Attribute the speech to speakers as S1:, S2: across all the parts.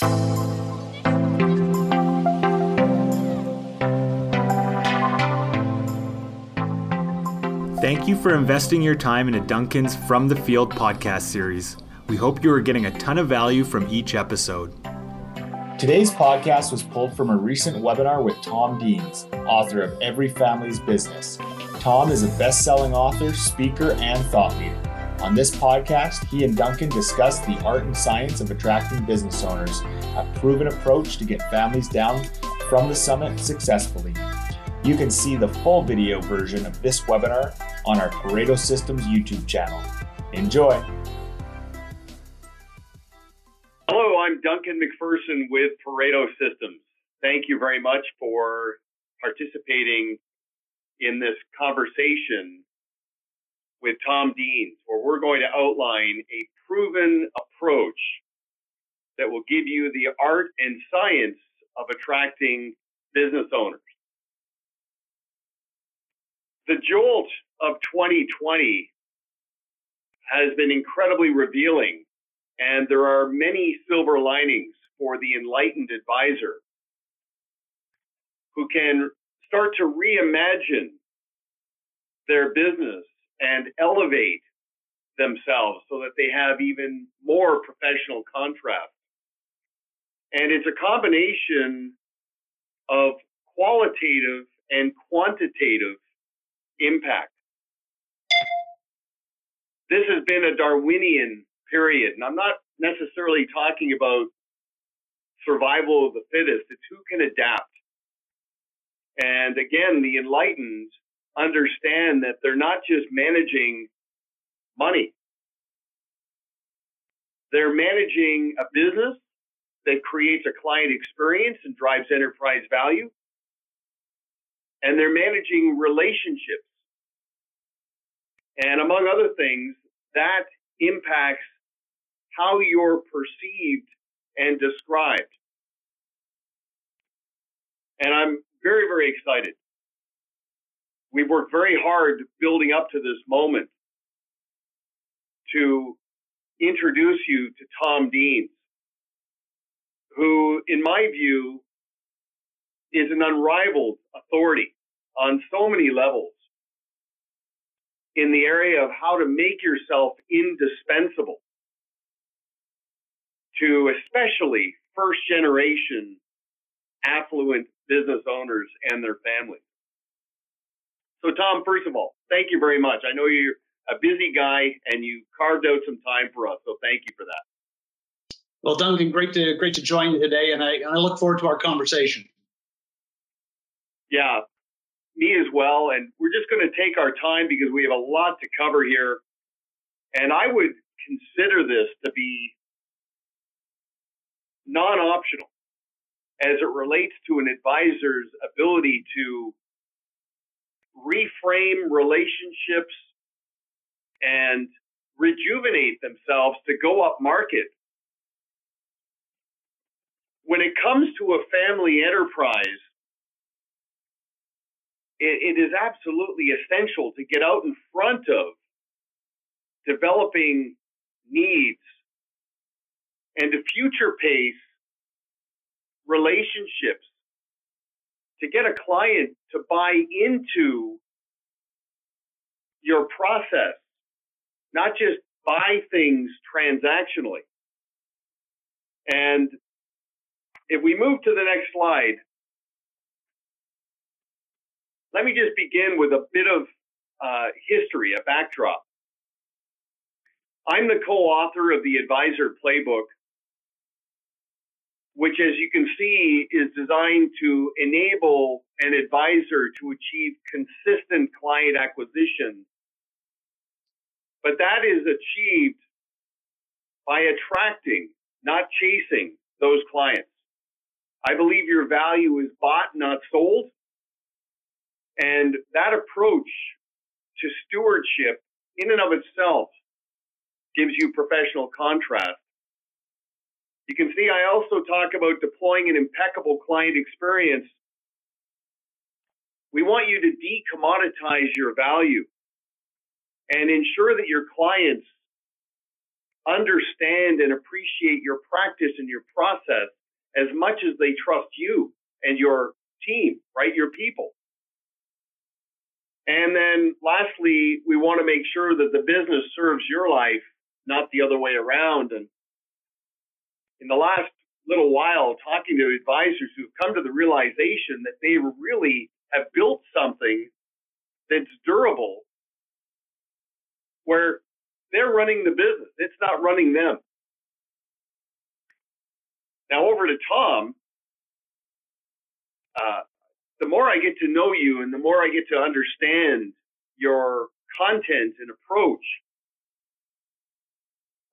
S1: Thank you for investing your time in a Duncan's From the Field podcast series. We hope you are getting a ton of value from each episode.
S2: Today's podcast was pulled from a recent webinar with Tom Deans, author of Every Family's Business. Tom is a best selling author, speaker, and thought leader. On this podcast, he and Duncan discuss the art and science of attracting business owners, a proven approach to get families down from the summit successfully. You can see the full video version of this webinar on our Pareto Systems YouTube channel. Enjoy!
S3: Hello, I'm Duncan MacPherson with Pareto Systems. Thank you very much for participating in this conversation with Tom Deans, where we're going to outline a proven approach that will give you the art and science of attracting business owners. The jolt of 2020 has been incredibly revealing and there are many silver linings for the enlightened advisor who can start to reimagine their business and elevate themselves so that they have even more professional contrast. And it's a combination of qualitative and quantitative impact. This has been a Darwinian period. And I'm not necessarily talking about survival of the fittest, it's who can adapt. And again, the enlightened understand that they're not just managing money, they're managing a business that creates a client experience and drives enterprise value. And they're managing relationships. And among other things, that impacts how you're perceived and described. And I'm very, very excited. We've worked very hard building up to this moment to introduce you to Tom Deans, who, in my view, is an unrivaled authority on so many levels in the area of how to make yourself indispensable to especially first generation affluent business owners and their families. So, Tom, first of all, thank you very much. I know you're a busy guy and you carved out some time for us, so thank you for that.
S4: Well, Duncan, great to great to join you today, and I, I look forward to our conversation.
S3: Yeah, me as well. And we're just going to take our time because we have a lot to cover here. And I would consider this to be non optional as it relates to an advisor's ability to reframe relationships and rejuvenate themselves to go up market. When it comes to a family enterprise, it, it is absolutely essential to get out in front of developing needs and to future pace relationships to get a client to buy into your process, not just buy things transactionally. And if we move to the next slide, let me just begin with a bit of uh, history, a backdrop. I'm the co author of the Advisor Playbook, which, as you can see, is designed to enable an advisor to achieve consistent client acquisition. But that is achieved by attracting, not chasing those clients. I believe your value is bought, not sold. And that approach to stewardship in and of itself gives you professional contrast. You can see I also talk about deploying an impeccable client experience. We want you to decommoditize your value and ensure that your clients understand and appreciate your practice and your process as much as they trust you and your team, right? Your people. And then lastly, we want to make sure that the business serves your life, not the other way around. And in the last little while, talking to advisors who've come to the realization that they really have built something that's durable where they're running the business. It's not running them. Now over to Tom. Uh, the more I get to know you and the more I get to understand your content and approach,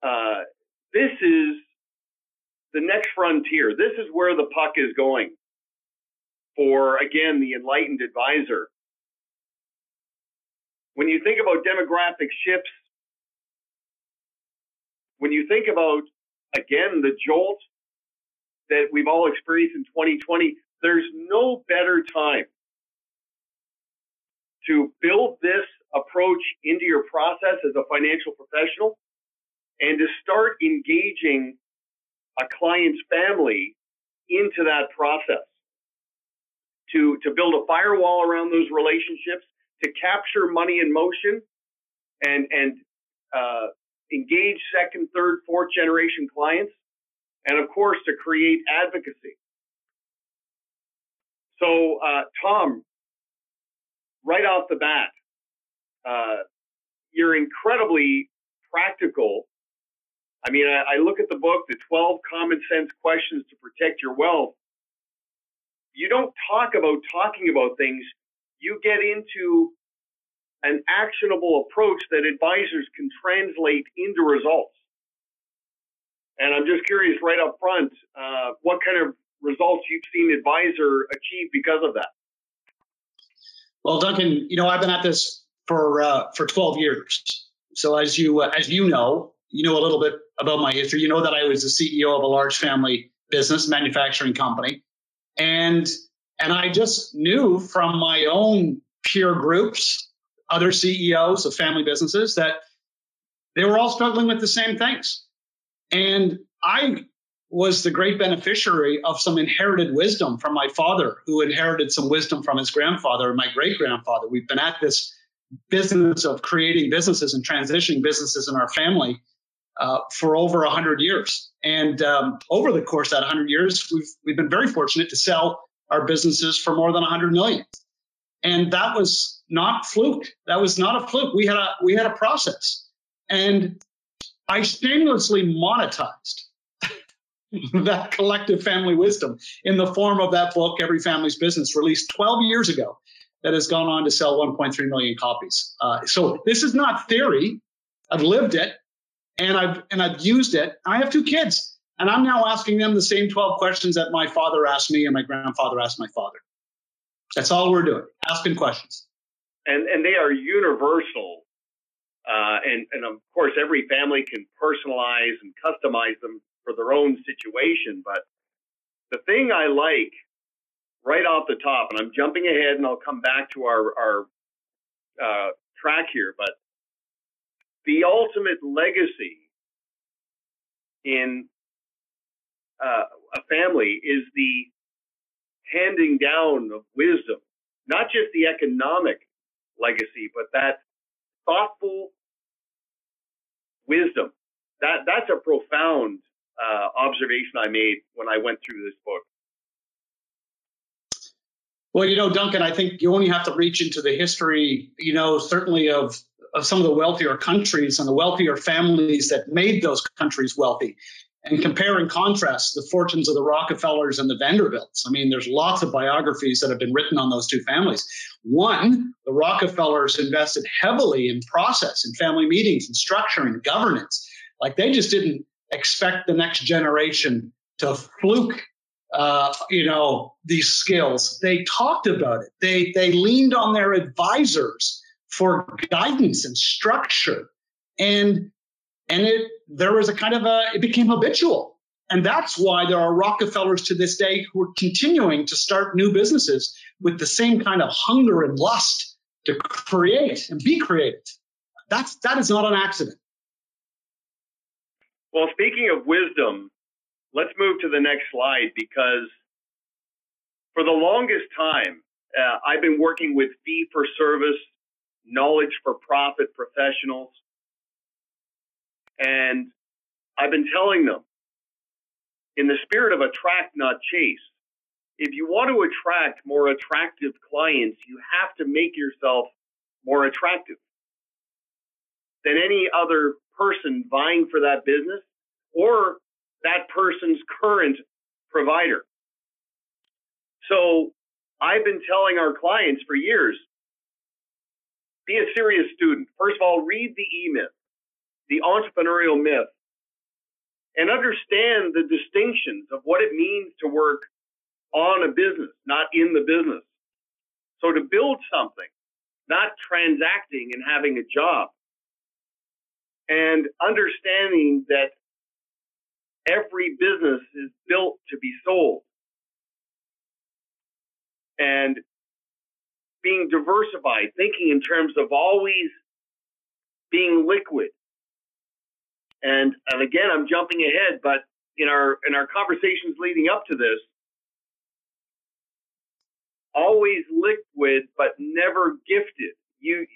S3: uh, this is the next frontier. This is where the puck is going for, again, the enlightened advisor. When you think about demographic shifts, when you think about, again, the jolt that we've all experienced in 2020, there's no better time to build this approach into your process as a financial professional and to start engaging a client's family into that process to, to build a firewall around those relationships, to capture money in motion and, and uh, engage second, third, fourth generation clients, and of course to create advocacy. So, uh, Tom, right off the bat, uh, you're incredibly practical. I mean, I, I, look at the book, the 12 common sense questions to protect your wealth. You don't talk about talking about things. You get into an actionable approach that advisors can translate into results. And I'm just curious right up front, uh, what kind of results you've seen Advisor achieve because of that?
S4: Well, Duncan, you know I've been at this for uh, for 12 years. So as you uh, as you know, you know a little bit about my history. You know that I was the CEO of a large family business manufacturing company, and and I just knew from my own peer groups, other CEOs of family businesses, that they were all struggling with the same things. And I was the great beneficiary of some inherited wisdom from my father, who inherited some wisdom from his grandfather and my great grandfather. We've been at this business of creating businesses and transitioning businesses in our family uh, for over 100 years. And um, over the course of that 100 years, we've, we've been very fortunate to sell our businesses for more than 100 million. And that was not fluke. That was not a fluke. We had a, we had a process. And I shamelessly monetized that collective family wisdom in the form of that book, Every Family's Business, released 12 years ago, that has gone on to sell 1.3 million copies. Uh, so this is not theory. I've lived it, and I've and I've used it. I have two kids, and I'm now asking them the same 12 questions that my father asked me and my grandfather asked my father. That's all we're doing, asking questions.
S3: And and they are universal. Uh, and, and of course, every family can personalize and customize them for their own situation. But the thing I like right off the top, and I'm jumping ahead and I'll come back to our, our uh, track here, but the ultimate legacy in uh, a family is the handing down of wisdom, not just the economic legacy, but that thoughtful wisdom. That that's a profound uh, observation I made when I went through this book.
S4: Well, you know, Duncan, I think you only have to reach into the history, you know, certainly of, of some of the wealthier countries and the wealthier families that made those countries wealthy and compare and contrast the fortunes of the Rockefellers and the Vanderbilts. I mean, there's lots of biographies that have been written on those two families. One, the Rockefellers invested heavily in process and family meetings and structure and governance. Like they just didn't expect the next generation to fluke uh, you know these skills they talked about it they they leaned on their advisors for guidance and structure. And and it there was a kind of a it became habitual. And that's why there are rockefellers to this day who are continuing to start new businesses with the same kind of hunger and lust to create and be creative. That's that is not an accident.
S3: Well, speaking of wisdom, let's move to the next slide because for the longest time, uh, I've been working with fee for service, knowledge for profit professionals. And I've been telling them in the spirit of attract, not chase, if you want to attract more attractive clients, you have to make yourself more attractive than any other person vying for that business or that person's current provider. So I've been telling our clients for years be a serious student. First of all, read the E myth, the entrepreneurial myth, and understand the distinctions of what it means to work on a business, not in the business. So to build something, not transacting and having a job, and understanding that every business is built to be sold and being diversified, thinking in terms of always being liquid. And, and again, I'm jumping ahead, but in our in our conversations leading up to this, always liquid but never gifted. You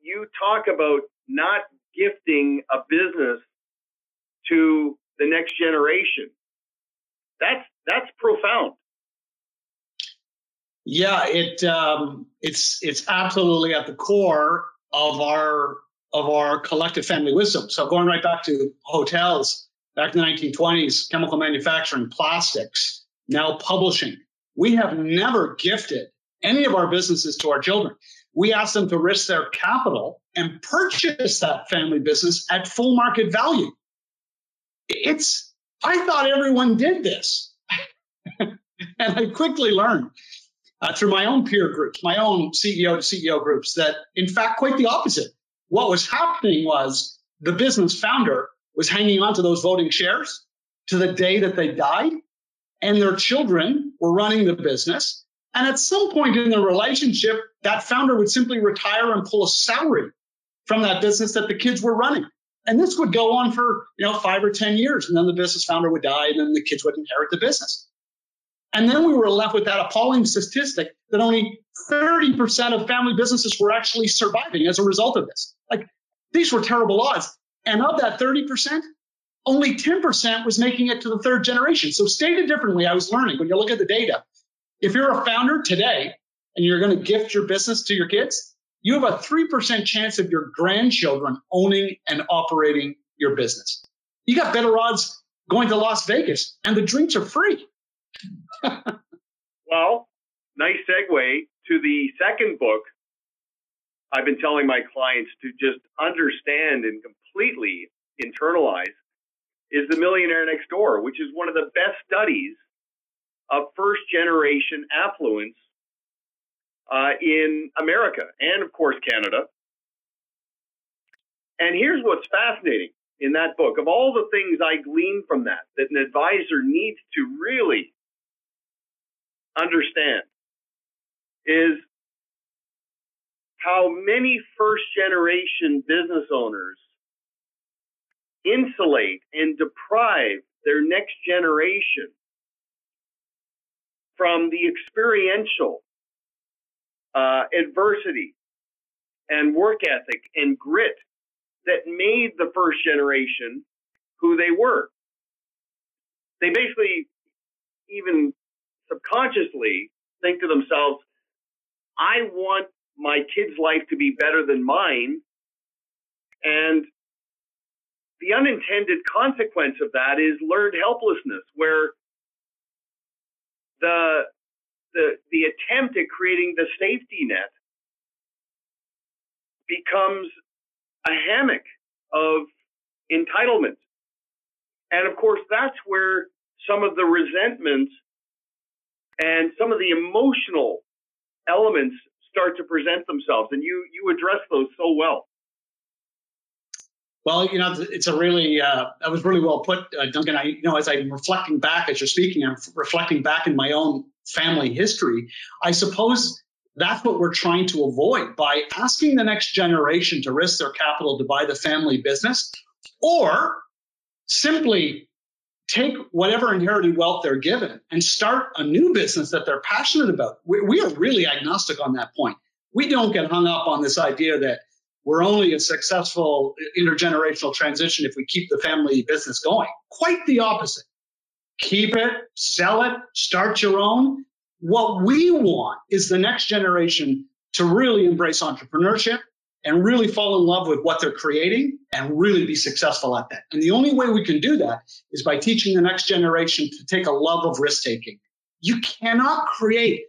S3: you talk about not gifting a business to the next generation. That's that's profound.
S4: Yeah, it um, it's it's absolutely at the core of our of our collective family wisdom. So going right back to hotels, back in the 1920s, chemical manufacturing, plastics, now publishing. We have never gifted any of our businesses to our children. We ask them to risk their capital and purchase that family business at full market value. It's, I thought everyone did this. and I quickly learned uh, through my own peer groups, my own CEO to CEO groups, that in fact, quite the opposite. What was happening was the business founder was hanging on to those voting shares to the day that they died, and their children were running the business. And at some point in the relationship, that founder would simply retire and pull a salary from that business that the kids were running. And this would go on for, you know, five or 10 years. And then the business founder would die and then the kids would inherit the business. And then we were left with that appalling statistic that only 30% of family businesses were actually surviving as a result of this. Like these were terrible odds. And of that 30%, only 10% was making it to the third generation. So stated differently, I was learning when you look at the data, if you're a founder today and you're going to gift your business to your kids, you have a 3% chance of your grandchildren owning and operating your business. You got better odds going to Las Vegas and the drinks are free.
S3: Well, nice segue to the second book. I've been telling my clients to just understand and completely internalize is The Millionaire Next Door, which is one of the best studies of first generation affluence uh, in America and, of course, Canada. And here's what's fascinating in that book of all the things I glean from that, that an advisor needs to really understand is how many first generation business owners insulate and deprive their next generation from the experiential uh, adversity and work ethic and grit that made the first generation who they were. They basically even subconsciously think to themselves, I want my kid's life to be better than mine. And the unintended consequence of that is learned helplessness, where the the the attempt at creating the safety net becomes a hammock of entitlement. And of course, that's where some of the resentment and some of the emotional elements start to present themselves. And you you address those so well.
S4: Well, you know, it's a really uh, that was really well put, uh, Duncan. I, you know, as I'm reflecting back as you're speaking, I'm reflecting back in my own family history. I suppose that's what we're trying to avoid by asking the next generation to risk their capital to buy the family business, or simply take whatever inherited wealth they're given and start a new business that they're passionate about. We, we, are really agnostic on that point. We don't get hung up on this idea that we're only a successful intergenerational transition if we keep the family business going. Quite the opposite. Keep it, sell it, start your own. What we want is the next generation to really embrace entrepreneurship and really fall in love with what they're creating and really be successful at that. And the only way we can do that is by teaching the next generation to take a love of risk taking. You cannot create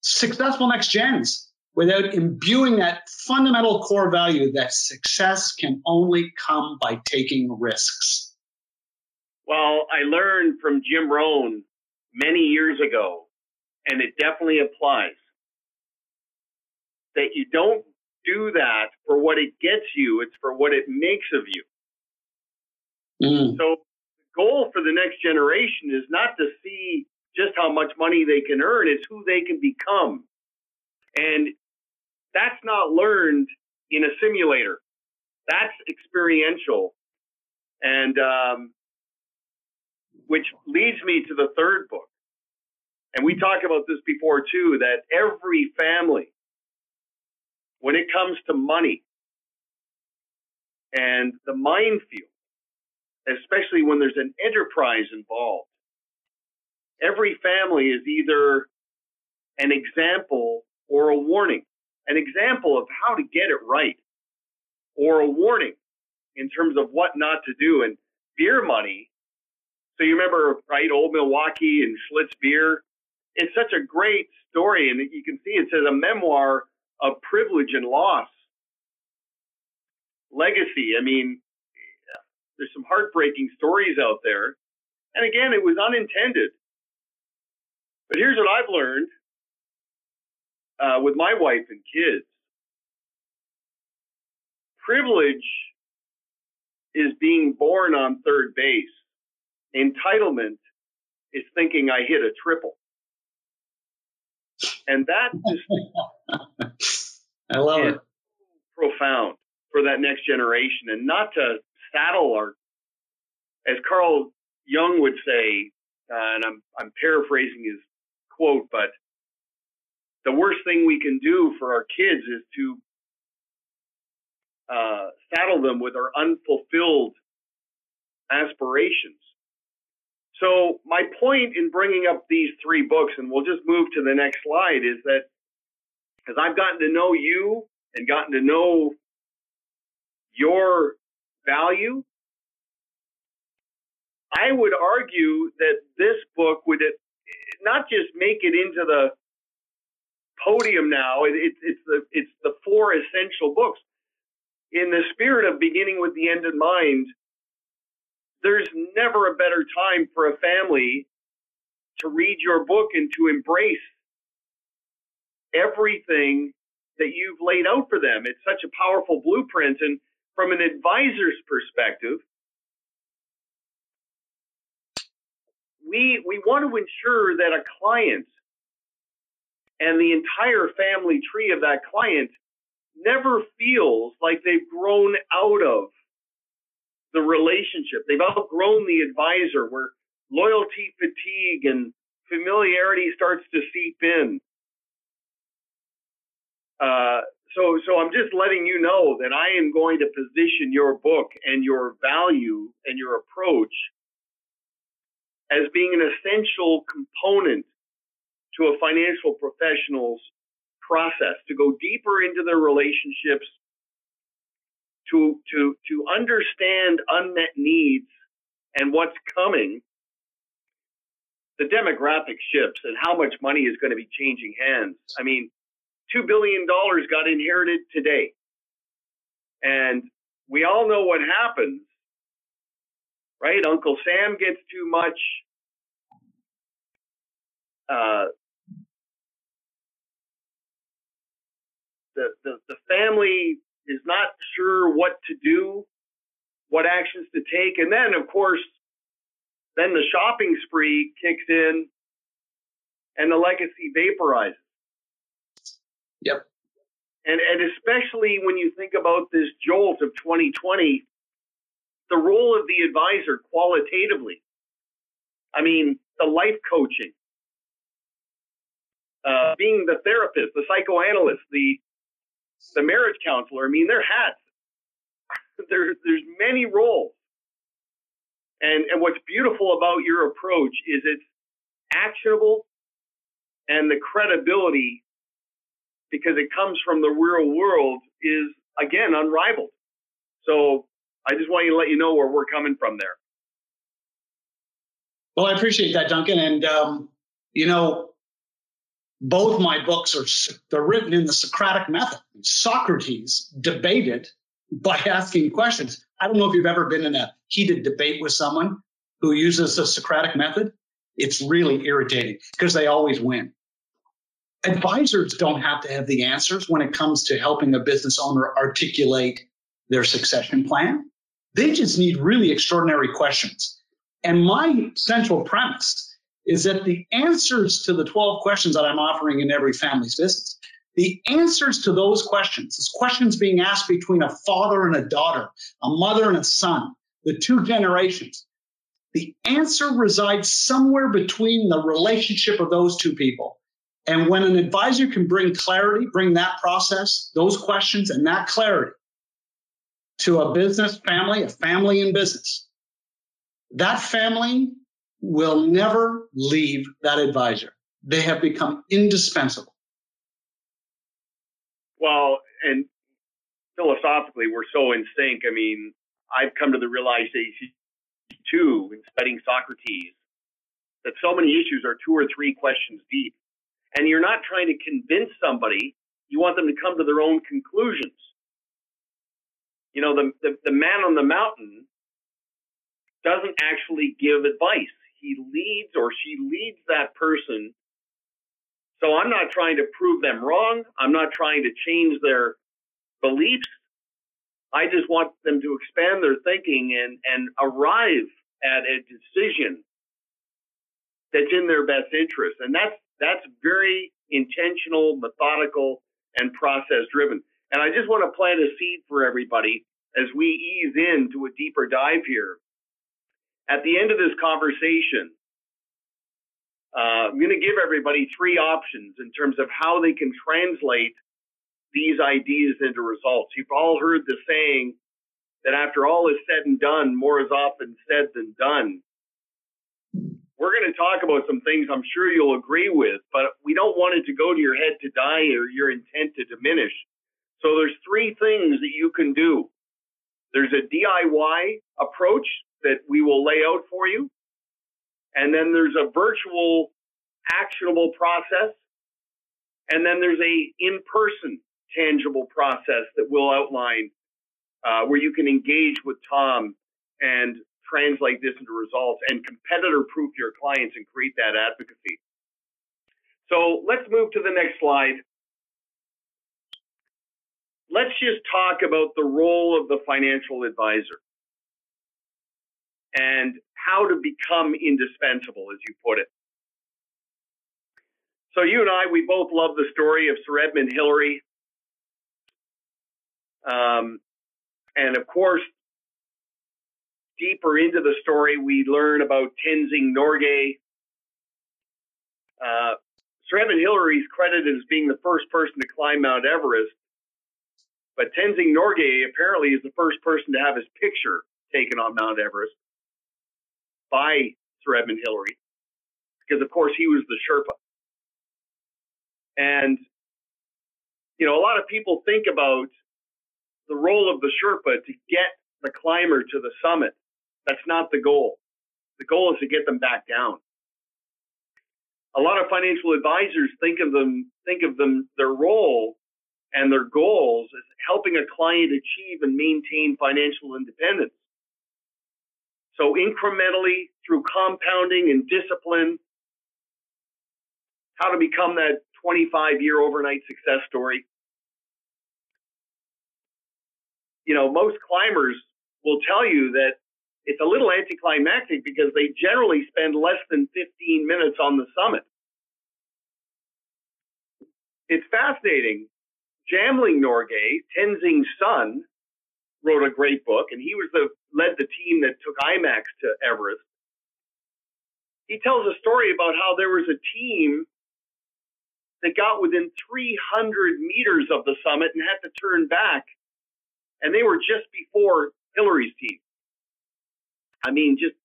S4: successful next gens without imbuing that fundamental core value that success can only come by taking risks.
S3: Well, I learned from Jim Rohn many years ago, and it definitely applies, that you don't do that for what it gets you, it's for what it makes of you. Mm. So the goal for the next generation is not to see just how much money they can earn, it's who they can become. And that's not learned in a simulator. That's experiential. And um, which leads me to the third book. And we talked about this before too, that every family when it comes to money and the minefield, especially when there's an enterprise involved, every family is either an example or a warning. An example of how to get it right, or a warning in terms of what not to do. And beer money, so you remember, right, Old Milwaukee and Schlitz beer? It's such a great story. And you can see it says a memoir of privilege and loss. Legacy, I mean, there's some heartbreaking stories out there. And again, it was unintended. But here's what I've learned uh, with my wife and kids privilege is being born on third base, entitlement is thinking I hit a triple. And that
S4: just I love it.
S3: Profound for that next generation and not to saddle our as Carl Jung would say, uh, and I'm I'm paraphrasing his quote, but the worst thing we can do for our kids is to uh, saddle them with our unfulfilled aspirations. So my point in bringing up these three books, and we'll just move to the next slide, is that as I've gotten to know you and gotten to know your value, I would argue that this book would not just make it into the podium now. It's it's the it's the four essential books. In the spirit of beginning with the end in mind, there's never a better time for a family to read your book and to embrace everything that you've laid out for them. It's such a powerful blueprint. And from an advisor's perspective, we, we want to ensure that a client and the entire family tree of that client never feels like they've grown out of the relationship. They've outgrown the advisor where loyalty fatigue and familiarity starts to seep in. Uh, so, so I'm just letting you know that I am going to position your book and your value and your approach as being an essential component to a financial professional's process to go deeper into their relationships to to to understand unmet needs and what's coming, the demographic shifts and how much money is going to be changing hands. I mean, two billion dollars got inherited today, and we all know what happens, right? Uncle Sam gets too much. Uh, the, the, the family is not sure what to do, what actions to take. And then, of course, then the shopping spree kicks in and the legacy vaporizes.
S4: Yep.
S3: And, and especially when you think about this jolt of 2020, the role of the advisor qualitatively. I mean, the life coaching, uh, being the therapist, the psychoanalyst, the the marriage counselor. I mean, they're hats. there, there's many roles. And and what's beautiful about your approach is it's actionable and the credibility because it comes from the real world is again unrivaled. So I just want to let you know where we're coming from there.
S4: Well, I appreciate that, Duncan. And um, you know, both my books are they're written in the Socratic method. Socrates debated by asking questions. I don't know if you've ever been in a heated debate with someone who uses the Socratic method. It's really irritating because they always win. Advisors don't have to have the answers when it comes to helping a business owner articulate their succession plan. They just need really extraordinary questions. And my central premise is that the answers to the 12 questions that I'm offering in every family's business, the answers to those questions, those questions being asked between a father and a daughter, a mother and a son, the two generations, the answer resides somewhere between the relationship of those two people. And when an advisor can bring clarity, bring that process, those questions, and that clarity to a business family, a family in business, that family will never leave that advisor. They have become indispensable.
S3: Well, and philosophically, we're so in sync. I mean, I've come to the realization too in studying Socrates that so many issues are two or three questions deep. And you're not trying to convince somebody, you want them to come to their own conclusions. You know, the, the, the man on the mountain doesn't actually give advice he leads or she leads that person. So I'm not trying to prove them wrong. I'm not trying to change their beliefs. I just want them to expand their thinking and, and arrive at a decision that's in their best interest. And that's, that's very intentional, methodical, and process driven. And I just want to plant a seed for everybody as we ease into a deeper dive here at the end of this conversation, uh, I'm going to give everybody three options in terms of how they can translate these ideas into results. You've all heard the saying that after all is said and done, more is often said than done. We're going to talk about some things I'm sure you'll agree with, but we don't want it to go to your head to die or your intent to diminish. So there's three things that you can do. There's a DIY approach that we will lay out for you. And then there's a virtual actionable process. And then there's a in-person tangible process that we'll outline uh, where you can engage with Tom and translate this into results and competitor proof your clients and create that advocacy. So let's move to the next slide. Let's just talk about the role of the financial advisor and how to become indispensable, as you put it. So you and I, we both love the story of Sir Edmund Hillary. Um, and of course, deeper into the story, we learn about Tenzing Norgay. Uh, Sir Edmund Hillary is credited as being the first person to climb Mount Everest, but Tenzing Norgay apparently is the first person to have his picture taken on Mount Everest by Sir Edmund Hillary, because of course he was the Sherpa. And, you know, a lot of people think about the role of the Sherpa to get the climber to the summit. That's not the goal. The goal is to get them back down. A lot of financial advisors think of them, think of them, their role and their goals as helping a client achieve and maintain financial independence. So incrementally through compounding and discipline, how to become that 25 year overnight success story. You know, most climbers will tell you that it's a little anticlimactic because they generally spend less than 15 minutes on the summit. It's fascinating. Jamling Norgay, Tenzing's son, wrote a great book, and he was the led the team that took IMAX to Everest. He tells a story about how there was a team that got within 300 meters of the summit and had to turn back, and they were just before Hillary's team. I mean, just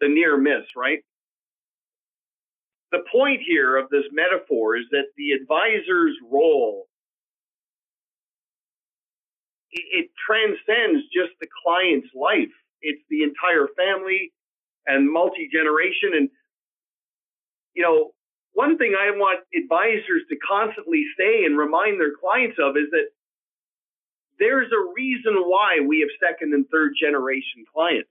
S3: the near miss, right? The point here of this metaphor is that the advisor's role it, transcends just the client's life. It's the entire family and multi generation. And you know, one thing I want advisors to constantly say and remind their clients of is that there's a reason why we have second and third generation clients.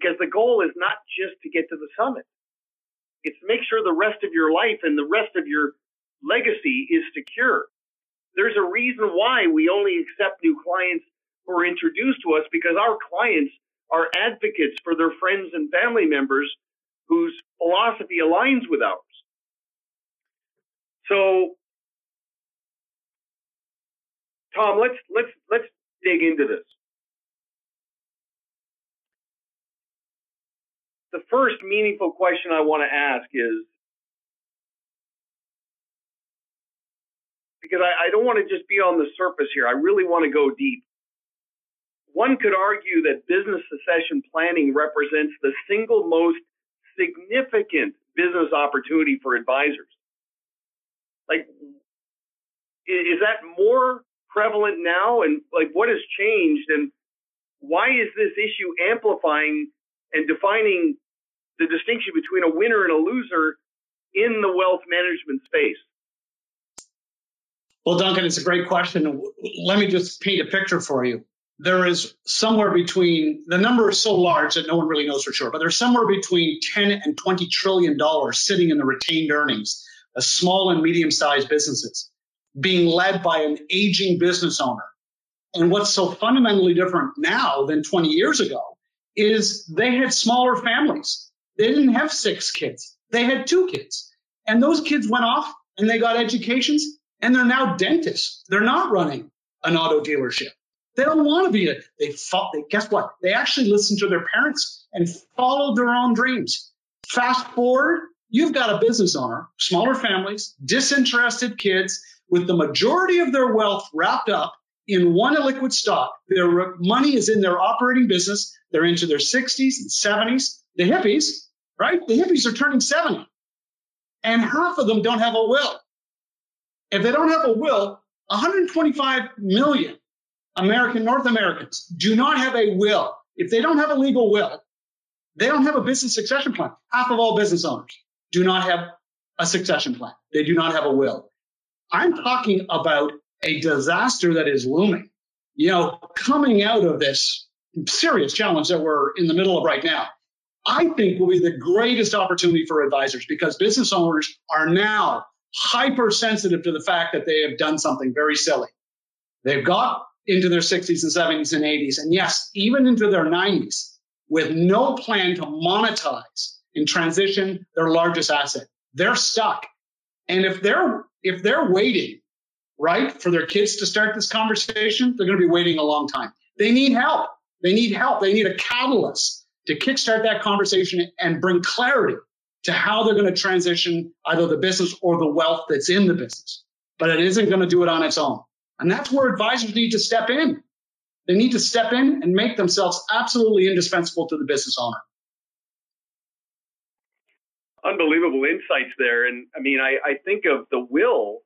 S3: Because the goal is not just to get to the summit. It's to make sure the rest of your life and the rest of your legacy is secure. There's a reason why we only accept new clients who are introduced to us because our clients are advocates for their friends and family members whose philosophy aligns with ours. So, Tom, let's let's let's dig into this. The first meaningful question I want to ask is because I, I don't want to just be on the surface here. I really want to go deep. One could argue that business succession planning represents the single most significant business opportunity for advisors. Like, is that more prevalent now? And like, what has changed? And why is this issue amplifying and defining the distinction between a winner and a loser in the wealth management space?
S4: Well, Duncan, it's a great question. Let me just paint a picture for you. There is somewhere between the number is so large that no one really knows for sure, but there's somewhere between 10 and 20 trillion dollars sitting in the retained earnings of small and medium sized businesses being led by an aging business owner. And what's so fundamentally different now than 20 years ago is they had smaller families. They didn't have six kids. They had two kids. And those kids went off and they got educations and they're now dentists. They're not running an auto dealership. They don't want to be a, they, fought, they guess what? They actually listened to their parents and followed their own dreams. Fast forward, you've got a business owner, smaller families, disinterested kids with the majority of their wealth wrapped up in one illiquid stock. Their money is in their operating business. They're into their 60s and 70s. The hippies, right? The hippies are turning 70 and half of them don't have a will. If they don't have a will, 125 million American, North Americans do not have a will. If they don't have a legal will, they don't have a business succession plan. Half of all business owners do not have a succession plan. They do not have a will. I'm talking about a disaster that is looming. You know, coming out of this serious challenge that we're in the middle of right now, I think will be the greatest opportunity for advisors because business owners are now hypersensitive to the fact that they have done something very silly. They've got into their 60s and 70s and 80s, and yes, even into their 90s with no plan to monetize and transition their largest asset. They're stuck. And if they're if they're waiting, right, for their kids to start this conversation, they're going to be waiting a long time. They need help. They need help. They need a catalyst to kickstart that conversation and bring clarity to how they're going to transition either the business or the wealth that's in the business. But it isn't going to do it on its own. And that's where advisors need to step in. They need to step in and make themselves absolutely indispensable to the business owner.
S3: Unbelievable insights there. And I mean, I, I think of the will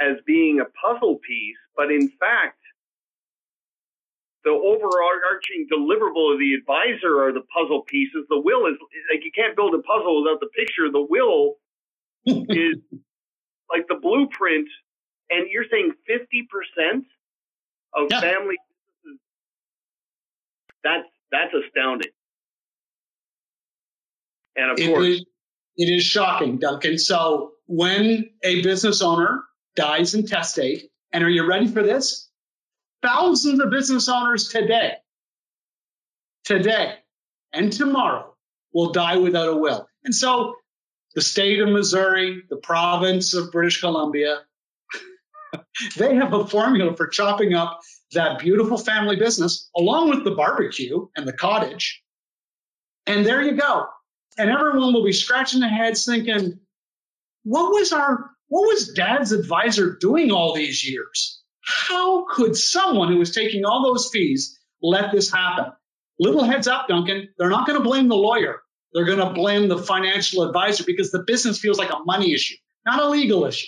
S3: as being a puzzle piece, but in fact, the overarching deliverable of the advisor are the puzzle pieces. The will is like you can't build a puzzle without the picture. The will is like the blueprint, and you're saying 50% of yeah. family businesses. That's that's astounding. And of
S4: it
S3: course,
S4: is, it is shocking, Duncan. So when a business owner dies intestate, and are you ready for this? Thousands of business owners today, today and tomorrow will die without a will. And so the state of Missouri, the province of British Columbia, they have a formula for chopping up that beautiful family business along with the barbecue and the cottage. And there you go. And everyone will be scratching their heads thinking, what was our, what was dad's advisor doing all these years? How could someone who was taking all those fees let this happen? Little heads up, Duncan. They're not going to blame the lawyer. They're going to blame the financial advisor because the business feels like a money issue, not a legal issue.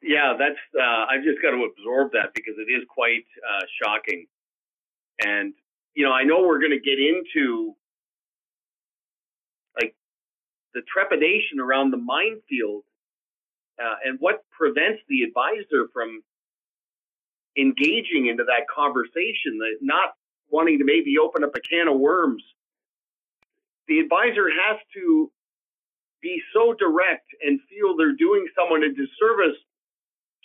S3: Yeah, that's. Uh, I've just got to absorb that because it is quite uh, shocking, and you know, I know we're going to get into like the trepidation around the minefield uh, and what prevents the advisor from engaging into that conversation, that not wanting to maybe open up a can of worms. The advisor has to be so direct and feel they're doing someone a disservice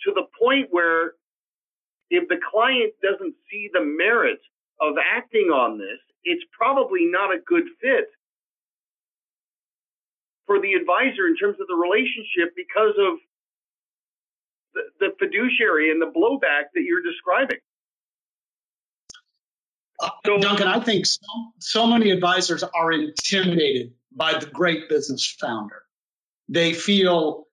S3: to the point where if the client doesn't see the merit of acting on this, it's probably not a good fit for the advisor in terms of the relationship because of the, the fiduciary and the blowback that you're describing.
S4: Uh, so, Duncan, I think so, so many advisors are intimidated by the great business founder. They feel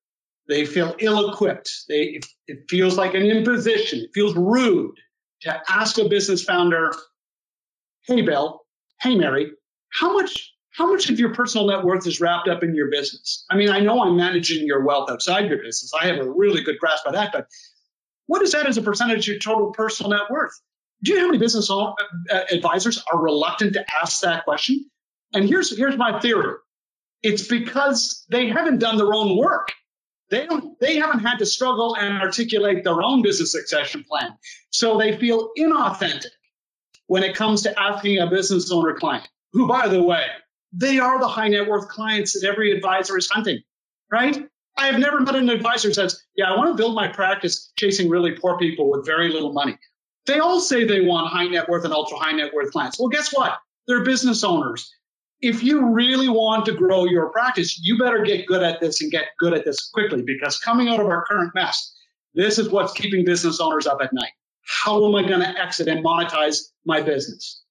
S4: they feel ill-equipped. They it feels like an imposition. It feels rude to ask a business founder, "Hey, Bill. Hey, Mary. How much how much of your personal net worth is wrapped up in your business? I mean, I know I'm managing your wealth outside your business. I have a really good grasp of that, but what is that as a percentage of your total personal net worth? Do you know how many business uh, advisors are reluctant to ask that question? And here's here's my theory. It's because they haven't done their own work. They don't they haven't had to struggle and articulate their own business succession plan. So they feel inauthentic when it comes to asking a business owner client, who by the way, they are the high net worth clients that every advisor is hunting, right? I have never met an advisor who says, Yeah, I want to build my practice chasing really poor people with very little money. They all say they want high net worth and ultra high net worth clients. Well, guess what? They're business owners. If you really want to grow your practice, you better get good at this and get good at this quickly because coming out of our current mess, this is what's keeping business owners up at night. How am I going to exit and monetize my business?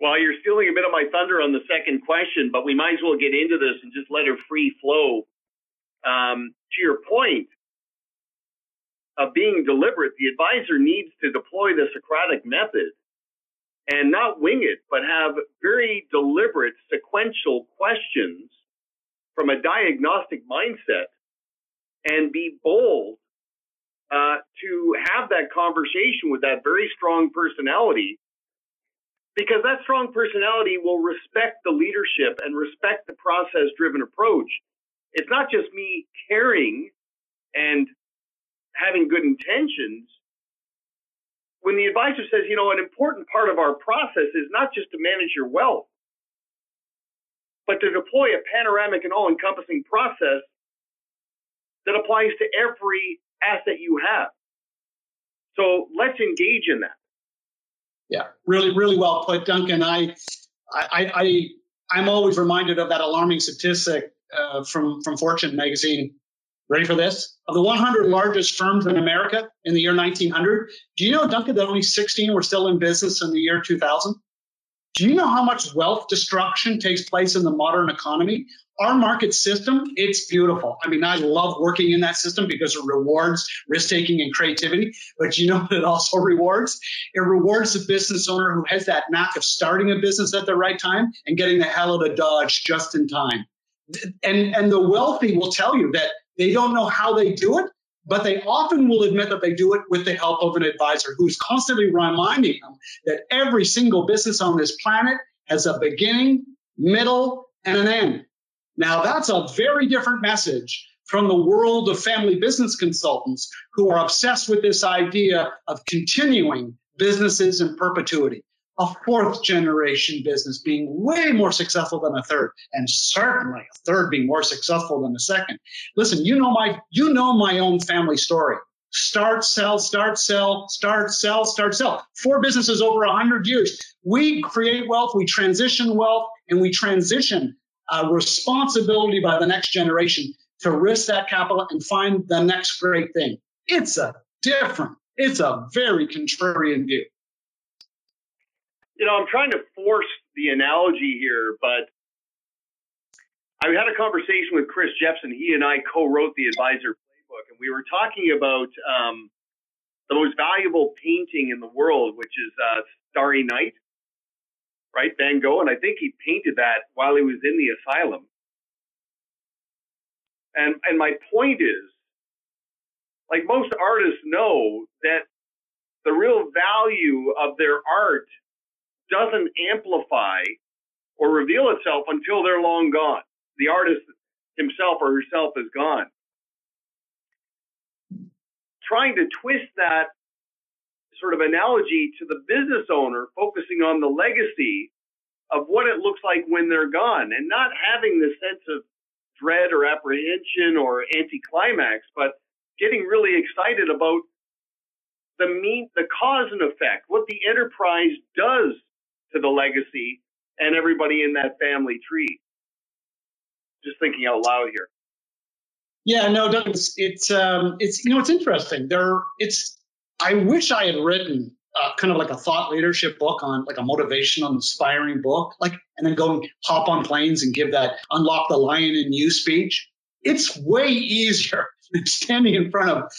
S3: Well, you're stealing a bit of my thunder on the second question, but we might as well get into this and just let it free flow. Um, to your point, of being deliberate, the advisor needs to deploy the Socratic method and not wing it, but have very deliberate sequential questions from a diagnostic mindset and be bold uh, to have that conversation with that very strong personality because that strong personality will respect the leadership and respect the process driven approach. It's not just me caring and having good intentions, when the advisor says, you know, an important part of our process is not just to manage your wealth, but to deploy a panoramic and all encompassing process that applies to every asset you have. So let's engage in that.
S4: Yeah, really, really well put, Duncan. I, I, I, I'm always reminded of that alarming statistic uh, from from Fortune magazine Ready for this? Of the 100 largest firms in America in the year 1900, do you know, Duncan, that only 16 were still in business in the year 2000? Do you know how much wealth destruction takes place in the modern economy? Our market system, it's beautiful. I mean, I love working in that system because it rewards risk taking and creativity. But you know what it also rewards? It rewards the business owner who has that knack of starting a business at the right time and getting the hell out of Dodge just in time. And, and the wealthy will tell you that they don't know how they do it, but they often will admit that they do it with the help of an advisor who's constantly reminding them that every single business on this planet has a beginning, middle, and an end. Now, that's a very different message from the world of family business consultants who are obsessed with this idea of continuing businesses in perpetuity a fourth generation business being way more successful than a third and certainly a third being more successful than a second listen you know my you know my own family story start sell start sell start sell start sell four businesses over 100 years we create wealth we transition wealth and we transition a responsibility by the next generation to risk that capital and find the next great thing. It's a different, it's a very contrarian view.
S3: You know, I'm trying to force the analogy here, but I had a conversation with Chris Jepson. He and I co-wrote the Advisor Playbook, and we were talking about um, the most valuable painting in the world, which is uh, Starry Night, right? Van Gogh, and I think he painted that while he was in the asylum. And and my point is, like most artists know that the real value of their art doesn't amplify or reveal itself until they're long gone. The artist himself or herself is gone trying to twist that sort of analogy to the business owner, focusing on the legacy of what it looks like when they're gone and not having the sense of dread or apprehension or anticlimax, but getting really excited about the mean, the cause and effect, what the enterprise does to the legacy and everybody in that family tree. Just thinking out loud here.
S4: Yeah, no, it's it's um, it's you know it's interesting. There, it's I wish I had written uh, kind of like a thought leadership book on like a motivational, inspiring book, like and then go and hop on planes and give that unlock the lion in you speech. It's way easier than standing in front of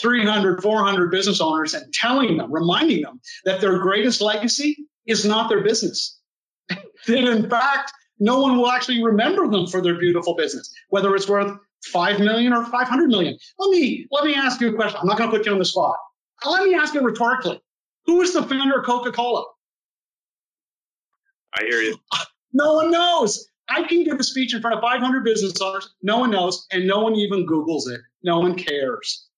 S4: 300, 400 business owners and telling them, reminding them that their greatest legacy is not their business. that in fact, no one will actually remember them for their beautiful business, whether it's worth five million or 500 million. Let me, let me ask you a question. I'm not going to put you on the spot. Let me ask it rhetorically. Who is the founder of Coca-Cola?
S3: I hear you.
S4: No one knows. I can give a speech in front of 500 business owners. No one knows, and no one even Googles it. No one cares.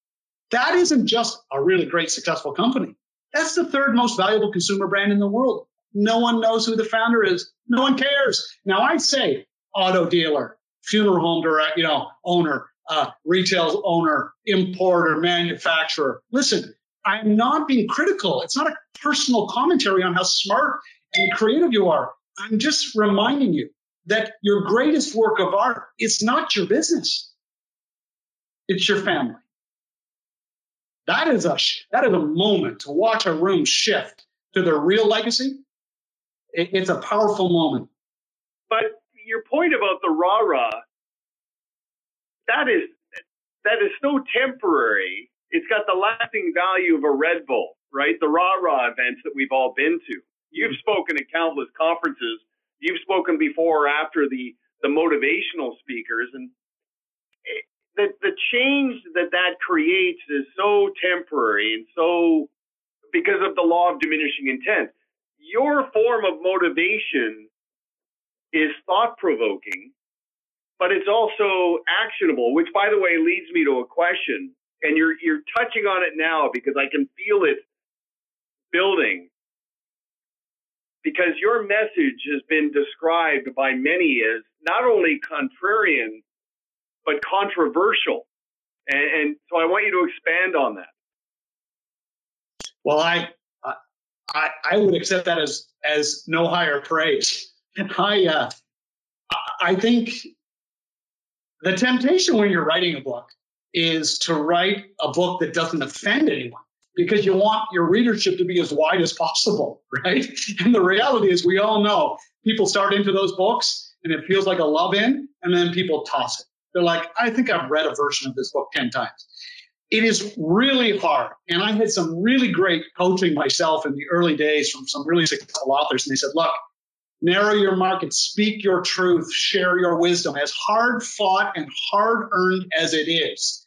S4: That isn't just a really great, successful company. That's the third most valuable consumer brand in the world. No one knows who the founder is. No one cares. Now I say auto dealer, funeral home direct, you know, owner, uh, retail owner, importer, manufacturer. Listen, I'm not being critical. It's not a personal commentary on how smart and creative you are. I'm just reminding you that your greatest work of art is not your business. It's your family. That is a that is a moment to watch a room shift to their real legacy. it's a powerful moment.
S3: But your point about the rah rah, that is that is so temporary. It's got the lasting value of a Red Bull, right? The rah rah events that we've all been to. You've spoken at countless conferences. You've spoken before or after the the motivational speakers, and it, the the change that that creates is so temporary and so because of the law of diminishing intent. Your form of motivation is thought provoking, but it's also actionable, which by the way leads me to a question. And you're you're touching on it now because I can feel it building. Because your message has been described by many as not only contrarian, but controversial. And, and so I want you to expand on that.
S4: Well, I, I, I would accept that as, as no higher praise. I uh, I think the temptation when you're writing a book is to write a book that doesn't offend anyone because you want your readership to be as wide as possible, right? And the reality is, we all know people start into those books and it feels like a love in, and then people toss it. They're like, I think I've read a version of this book 10 times. It is really hard. And I had some really great coaching myself in the early days from some really successful authors. And they said, look, narrow your market, speak your truth, share your wisdom. As hard fought and hard earned as it is,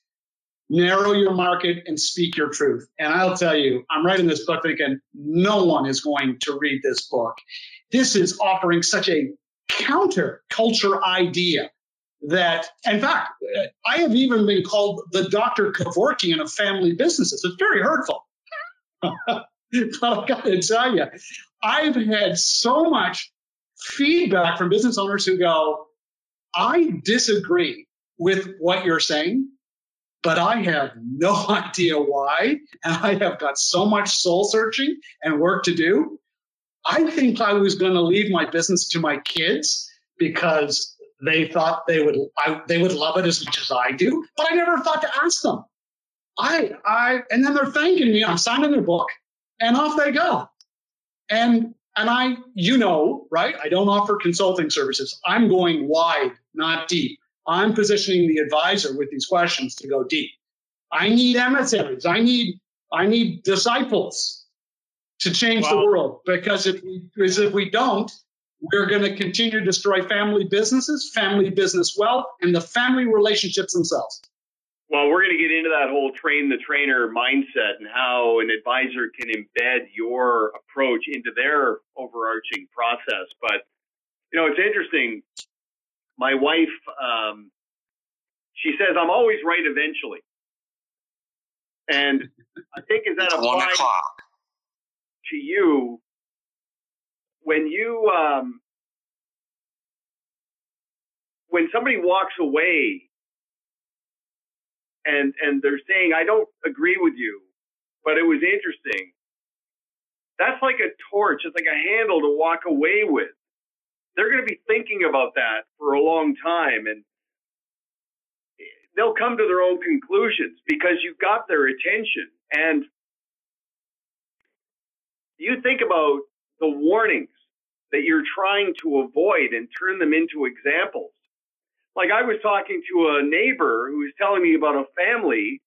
S4: narrow your market and speak your truth. And I'll tell you, I'm writing this book thinking no one is going to read this book. This is offering such a counter culture idea that, in fact, uh, I have even been called the Dr. Kevorkian of family businesses. It's very hurtful. but I got to tell you, I've had so much feedback from business owners who go, I disagree with what you're saying, but I have no idea why. And I have got so much soul searching and work to do. I think I was going to leave my business to my kids because they thought they would I, they would love it as much as I do, but I never thought to ask them. I I and then they're thanking me. I'm signing their book, and off they go. And and I, you know, right? I don't offer consulting services. I'm going wide, not deep. I'm positioning the advisor with these questions to go deep. I need emissaries. I need I need disciples to change wow. the world because if we because if we don't, we're going to continue to destroy family businesses, family business wealth, and the family relationships themselves.
S3: Well, we're going to get into that whole train the trainer mindset and how an advisor can embed your approach into their overarching process. But, you know, it's interesting. My wife, um, she says, I'm always right eventually. And I think is that applies to you when you um, when somebody walks away and and they're saying I don't agree with you, but it was interesting. That's like a torch. It's like a handle to walk away with. They're going to be thinking about that for a long time, and they'll come to their own conclusions because you've got their attention. And you think about the warnings that you're trying to avoid and turn them into examples. Like I was talking to a neighbor who was telling me about a family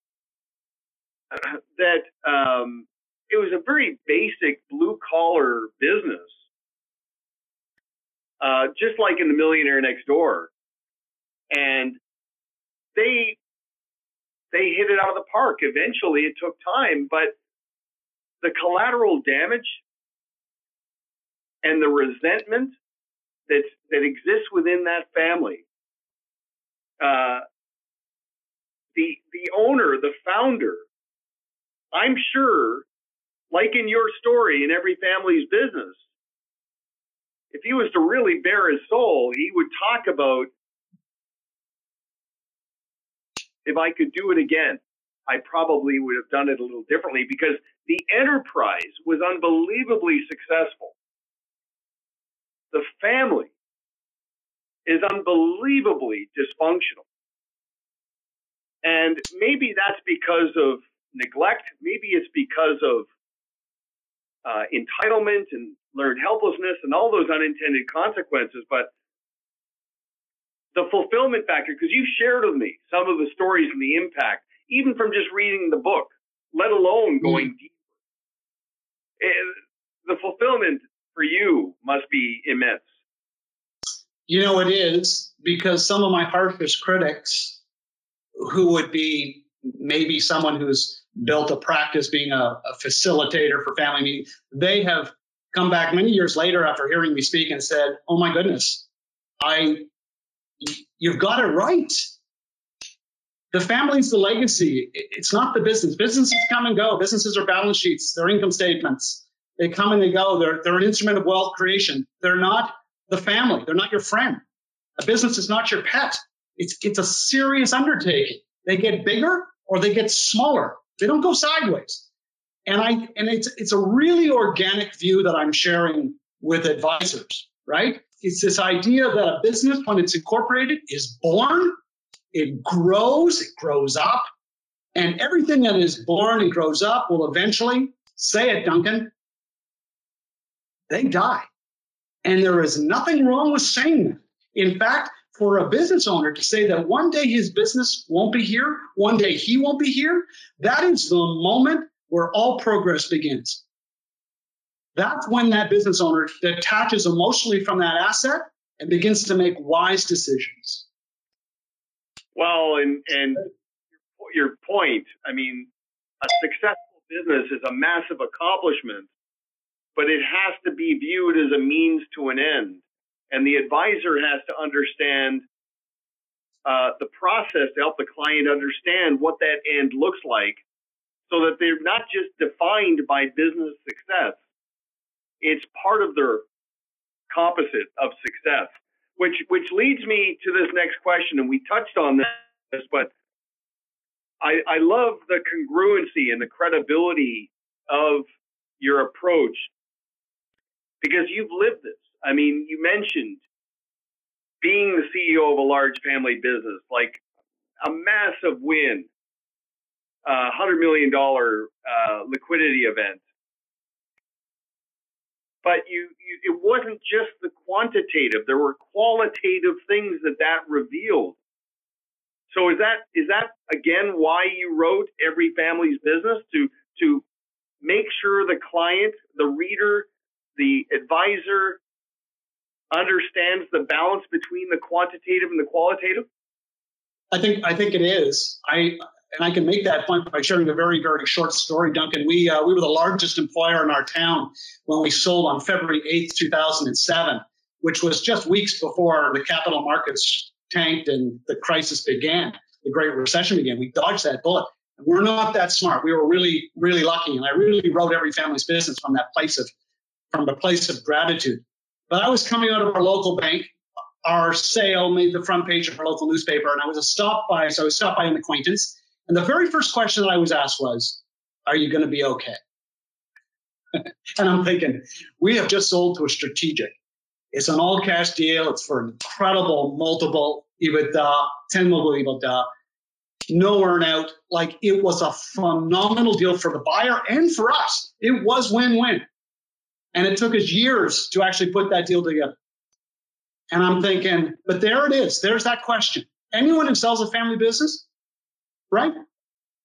S3: that um, it was a very basic blue collar business, uh, just like in the Millionaire Next Door, and they they hit it out of the park. Eventually, it took time, but the collateral damage and the resentment that that exists within that family uh, the the owner, the founder, I'm sure, like in your story in every family's business, if he was to really bare his soul, he would talk about if I could do it again, I probably would have done it a little differently because the enterprise was unbelievably successful. The family is unbelievably dysfunctional. And maybe that's because of neglect. Maybe it's because of uh, entitlement and learned helplessness and all those unintended consequences. But the fulfillment factor, because you've shared with me some of the stories and the impact, even from just reading the book, let alone going mm. deeper. the fulfillment for you must be immense.
S4: You know, it is because some of my harshest critics, who would be maybe someone who's built a practice being a, a facilitator for family meetings, they have come back many years later after hearing me speak and said, "Oh my goodness, I, you've got it right. The family's the legacy. It's not the business. Businesses come and go. Businesses are balance sheets. They're income statements. They come and they go. They're, they're an instrument of wealth creation. They're not the family. They're not your friend. A business is not your pet. It's, it's a serious undertaking. They get bigger or they get smaller. They don't go sideways. And I, and it's, it's a really organic view that I'm sharing with advisors, right? It's this idea that a business, when it's incorporated, is born, it grows, it grows up, and everything that is born and grows up will eventually, say it, Duncan, they die. And there is nothing wrong with saying that. In fact, for a business owner to say that one day his business won't be here, one day he won't be here, that is the moment where all progress begins. That's when that business owner detaches emotionally from that asset and begins to make wise decisions.
S3: Well, and and your point, I mean, a successful business is a massive accomplishment but it has to be viewed as a means to an end. And the advisor has to understand uh, the process to help the client understand what that end looks like so that they're not just defined by business success. It's part of their composite of success, which, which leads me to this next question. And we touched on this, but I, I love the congruency and the credibility of your approach because you've lived this. I mean, you mentioned being the CEO of a large family business, like a massive win, a uh, hundred million dollar uh, liquidity event. But you, you, it wasn't just the quantitative. There were qualitative things that that revealed. So is that is that again why you wrote every family's business to to make sure the client, the reader, the advisor understands the balance between the quantitative and the qualitative?
S4: I think I think it is. I and I can make that point by sharing a very very short story, Duncan. We uh, we were the largest employer in our town when we sold on February eighth, two thousand and seven, which was just weeks before the capital markets tanked and the crisis began, the Great Recession began. We dodged that bullet. We're not that smart. We were really really lucky, and I really wrote every family's business from that place of from a place of gratitude. But I was coming out of our local bank. Our sale made the front page of our local newspaper, and I was a stop by. So I was stopped by an acquaintance, and the very first question that I was asked was, "Are you going to be okay?" and I'm thinking, we have just sold to a strategic. It's an all cash deal. It's for an incredible multiple EBITDA, 10 multiple EBITDA, no earnout. Like it was a phenomenal deal for the buyer and for us. It was win win. And it took us years to actually put that deal together. And I'm thinking, but there it is. There's that question. Anyone who sells a family business, right,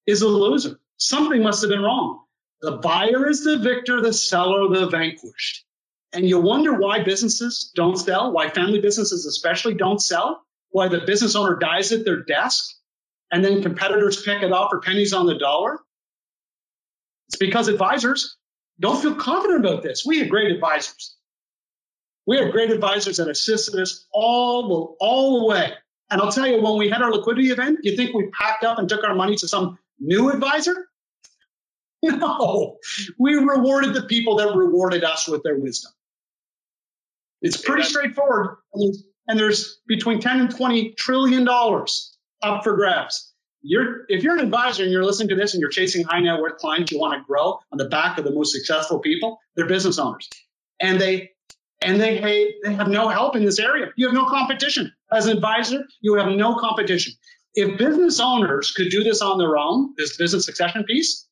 S4: is a loser. Something must have been wrong. The buyer is the victor, the seller the vanquished. And you wonder why businesses don't sell, why family businesses especially don't sell, why the business owner dies at their desk and then competitors pick it up for pennies on the dollar. It's because advisors don't feel confident about this. We have great advisors. We have great advisors that assisted us all the, all the way. And I'll tell you, when we had our liquidity event, you think we packed up and took our money to some new advisor? No, we rewarded the people that rewarded us with their wisdom. It's pretty straightforward. And there's between 10 and 20 trillion dollars up for grabs you're if you're an advisor and you're listening to this and you're chasing high net worth clients you want to grow on the back of the most successful people they're business owners. And they and they hey, they have no help in this area. You have no competition. As an advisor you have no competition. If business owners could do this on their own this business succession piece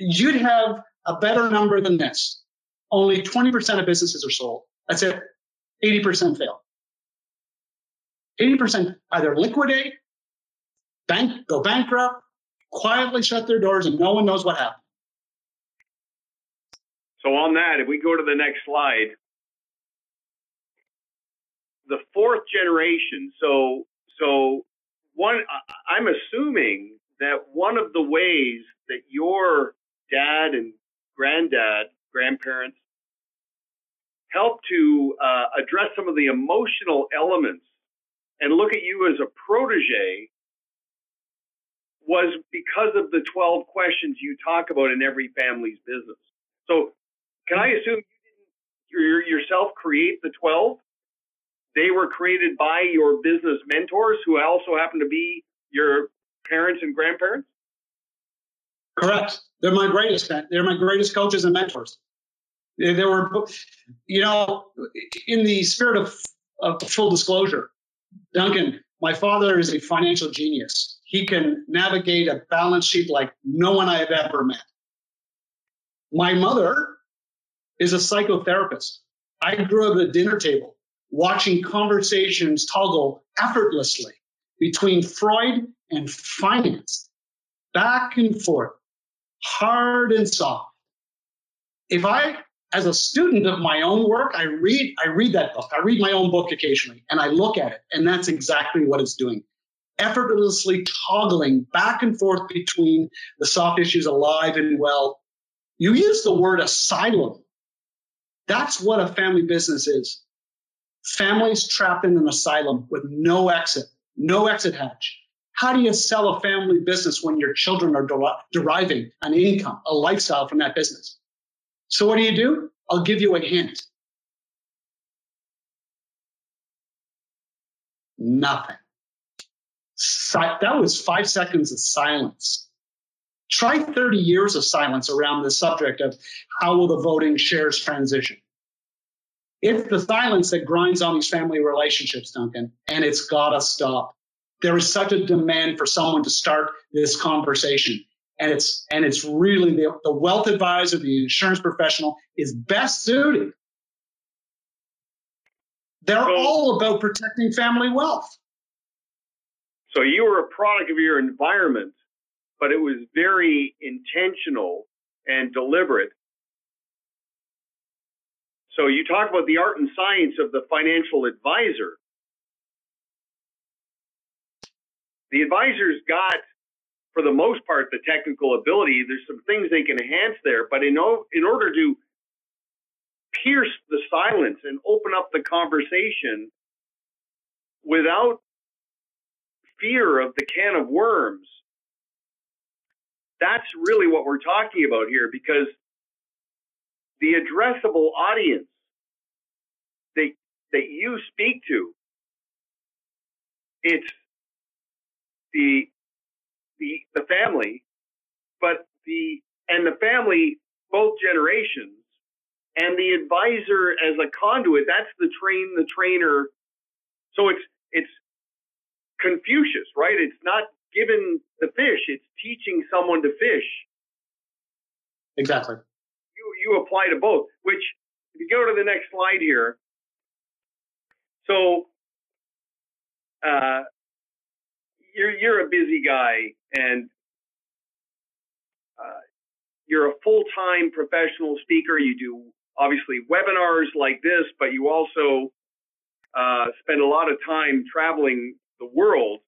S4: you'd have a better number than this. Only 20% of businesses are sold. That's it. 80% fail. 80% either liquidate bank go bankrupt, quietly shut their doors, and no one knows what happened.
S3: So on that, if we go to the next slide, the fourth generation. So so one, I'm assuming that one of the ways that your dad and granddad, grandparents, helped to uh, address some of the emotional elements and look at you as a protege was because of the 12 questions you talk about in every family's business. So, can I assume you didn't yourself create the 12? They were created by your business mentors who also happen to be your parents and grandparents?
S4: Correct. They're my greatest. They're my greatest coaches and mentors. They, they were, you know, in the spirit of, of full disclosure, Duncan, my father is a financial genius. He can navigate a balance sheet like no one I have ever met. My mother is a psychotherapist. I grew up at a dinner table watching conversations toggle effortlessly between Freud and finance, back and forth, hard and soft. If I, as a student of my own work, I read, I read that book. I read my own book occasionally and I look at it, and that's exactly what it's doing effortlessly toggling back and forth between the soft issues alive and well. You use the word asylum. That's what a family business is. Families trapped in an asylum with no exit, no exit hatch. How do you sell a family business when your children are der- deriving an income, a lifestyle from that business? So, what do you do? I'll give you a hint. Nothing that was five seconds of silence. Try 30 years of silence around the subject of how will the voting shares transition. It's the silence that grinds on these family relationships, Duncan, and it's got to stop. There is such a demand for someone to start this conversation. And it's and it's really the, the wealth advisor, the insurance professional is best suited. They're all about protecting family wealth.
S3: So you were a product of your environment, but it was very intentional and deliberate so you talk about the art and science of the financial advisor. The advisor's got, for the most part, the technical ability. There's some things they can enhance there, but in, in order to pierce the silence and open up the conversation without fear of the can of worms, that's really what we're talking about here because the addressable audience that that you speak to it's the the the family but the and the family both generations and the advisor as a conduit that's the train the trainer. So it's it's confucius right it's not giving the fish it's teaching someone to fish
S4: exactly
S3: you you apply to both. Which, if you go to the next slide here, so uh, you're you're a busy guy and uh, you're a full time professional speaker. You do obviously webinars like this, but you also uh, spend a lot of time traveling the world.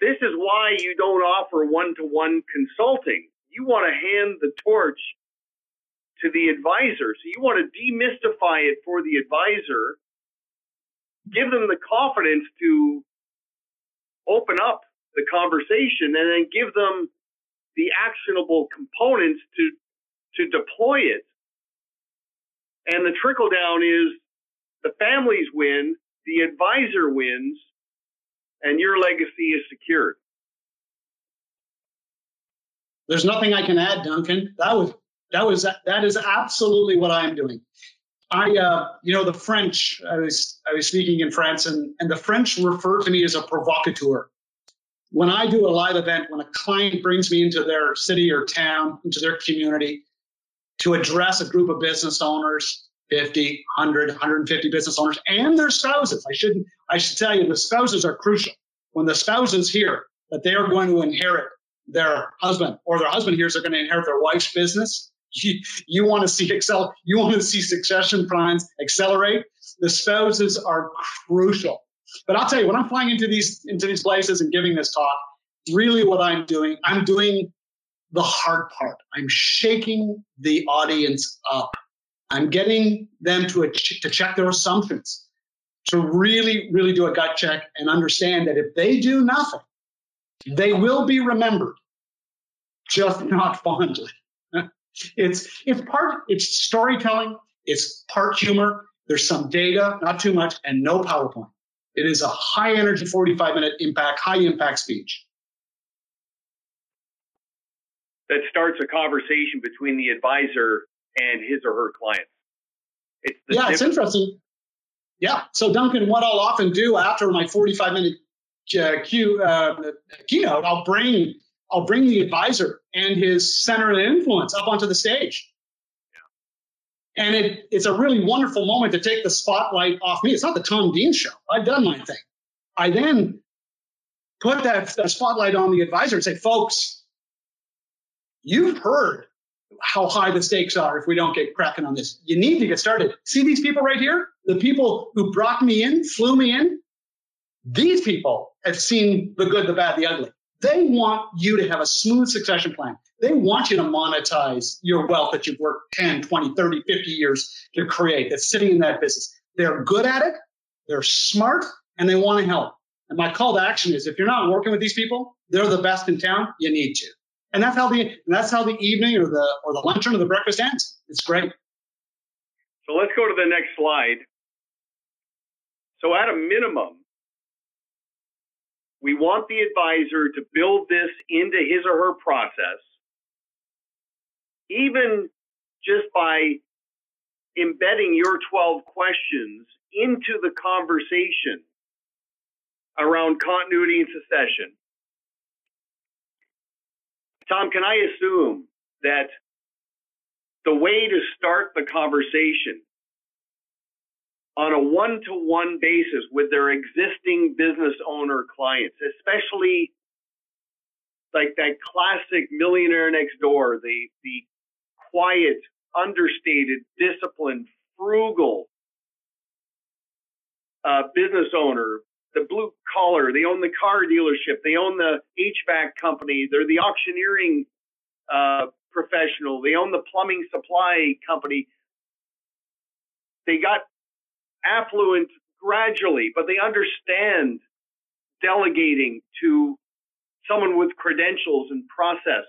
S3: This is why you don't offer one to one consulting you want to hand the torch to the advisor. So you want to demystify it for the advisor, give them the confidence to open up the conversation, and then give them the actionable components to to deploy it. And the trickle down is the families win, the advisor wins, and your legacy is secured.
S4: There's nothing I can add, Duncan. That was that was that is absolutely what I'm doing. I, uh, you know, the French. I was I was speaking in France, and and the French refer to me as a provocateur. When I do a live event, when a client brings me into their city or town, into their community, to address a group of business owners, 50, 100, 150 business owners, and their spouses. I should I should tell you, the spouses are crucial. When the spouses hear that they are going to inherit their husband or their husband hears they're going to inherit their wife's business. You, you want to see excel, you want to see succession plans accelerate. The spouses are crucial. But I'll tell you, when I'm flying into these into these places and giving this talk, really what I'm doing, I'm doing the hard part. I'm shaking the audience up. I'm getting them to to check their assumptions, to really, really do a gut check and understand that if they do nothing, they will be remembered, just not fondly. it's it's part it's storytelling, it's part humor. There's some data, not too much, and no PowerPoint. It is a high energy 45 minute impact, high impact speech.
S3: That starts a conversation between the advisor and his or her client.
S4: It's yeah, it's interesting. Yeah. So Duncan, what I'll often do after my 45 minute uh, Q, uh, keynote, I'll bring I'll bring the advisor and his center of influence up onto the stage. Yeah. And it, it's a really wonderful moment to take the spotlight off me. It's not the Tom Dean show. I've done my thing. I then put that spotlight on the advisor and say, folks, you've heard how high the stakes are if we don't get cracking on this. You need to get started. See these people right here? The people who brought me in, flew me in, these people have seen the good, the bad, the ugly. They want you to have a smooth succession plan. They want you to monetize your wealth that you've worked 10, 20, 30, 50 years to create that's sitting in that business. They're good at it, they're smart, and they want to help. And my call to action is if you're not working with these people, they're the best in town, you need to. And that's how the that's how the evening or the or the luncheon or the breakfast ends. It's great.
S3: So let's go to the next slide. So at a minimum, we want the advisor to build this into his or her process, even just by embedding your 12 questions into the conversation around continuity and succession. Tom, can I assume that the way to start the conversation on a one to one basis with their existing business owner clients, especially like that classic millionaire next door, the, the quiet, understated, disciplined, frugal uh, business owner, the blue collar, they own the car dealership, they own the HVAC company, they're the auctioneering uh, professional, they own the plumbing supply company. They got affluent gradually, but they understand delegating to someone with credentials and process.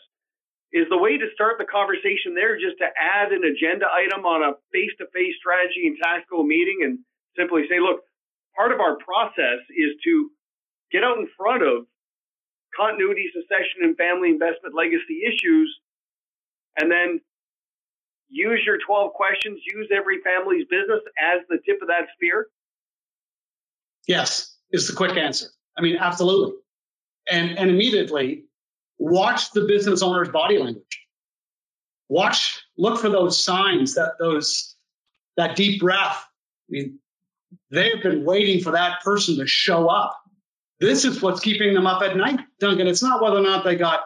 S3: Is the way to start the conversation there just to add an agenda item on a face to face strategy and tactical meeting and simply say, look, part of our process is to get out in front of continuity, succession, and family investment legacy issues and then use your 12 questions, use every family's business as the tip of that spear?
S4: Yes, is the quick answer. I mean, absolutely. And, and immediately watch the business owner's body language. Watch, look for those signs, that those, that deep breath. I mean, they've been waiting for that person to show up. This is what's keeping them up at night, Duncan. It's not whether or not they got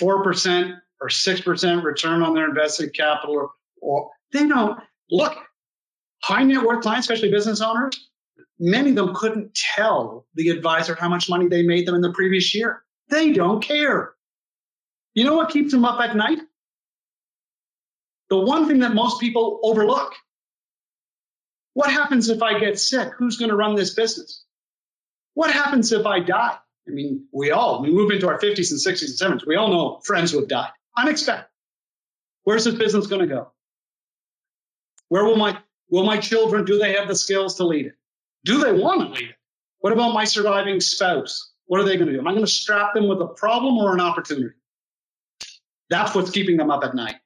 S4: 4% or 6% return on their invested capital or, or they don't look high net worth clients, especially business owners. Many of them couldn't tell the advisor how much money they made them in the previous year. They don't care. You know what keeps them up at night? The one thing that most people overlook. What happens if I get sick? Who's going to run this business? What happens if I die? I mean, we all, we move into our 50s and 60s and 70s. We all know friends who have died unexpected. Where's this business going to go? Where will my will my children do they have the skills to lead it? Do they want to lead it? What about my surviving spouse? What are they going to do? Am I going to strap them with a problem or an opportunity? That's what's keeping them up at night.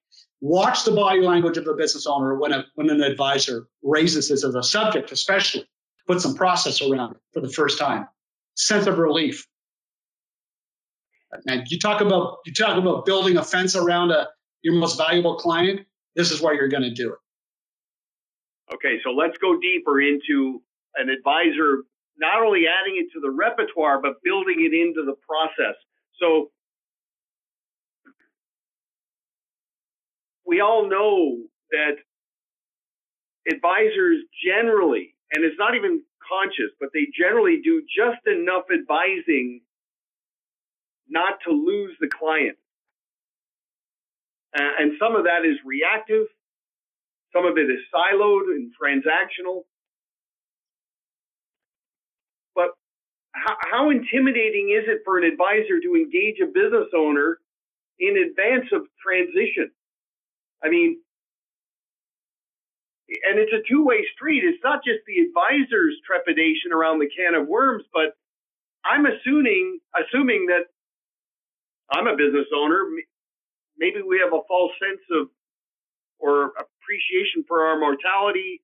S4: Watch the body language of the business owner when, a, when an advisor raises this as a subject, especially. Put some process around it for the first time. Sense of relief. And you talk about you talk about building a fence around a your most valuable client. This is where you're going to do it.
S3: Okay, so let's go deeper into an advisor not only adding it to the repertoire but building it into the process. So we all know that advisors generally, and it's not even conscious, but they generally do just enough advising not to lose the client. Uh, and some of that is reactive, some of it is siloed and transactional. But how, how intimidating is it for an advisor to engage a business owner in advance of transition? I mean, and it's a two-way street. It's not just the advisor's trepidation around the can of worms, but I'm assuming assuming that I'm a business owner. Maybe we have a false sense of or appreciation for our mortality.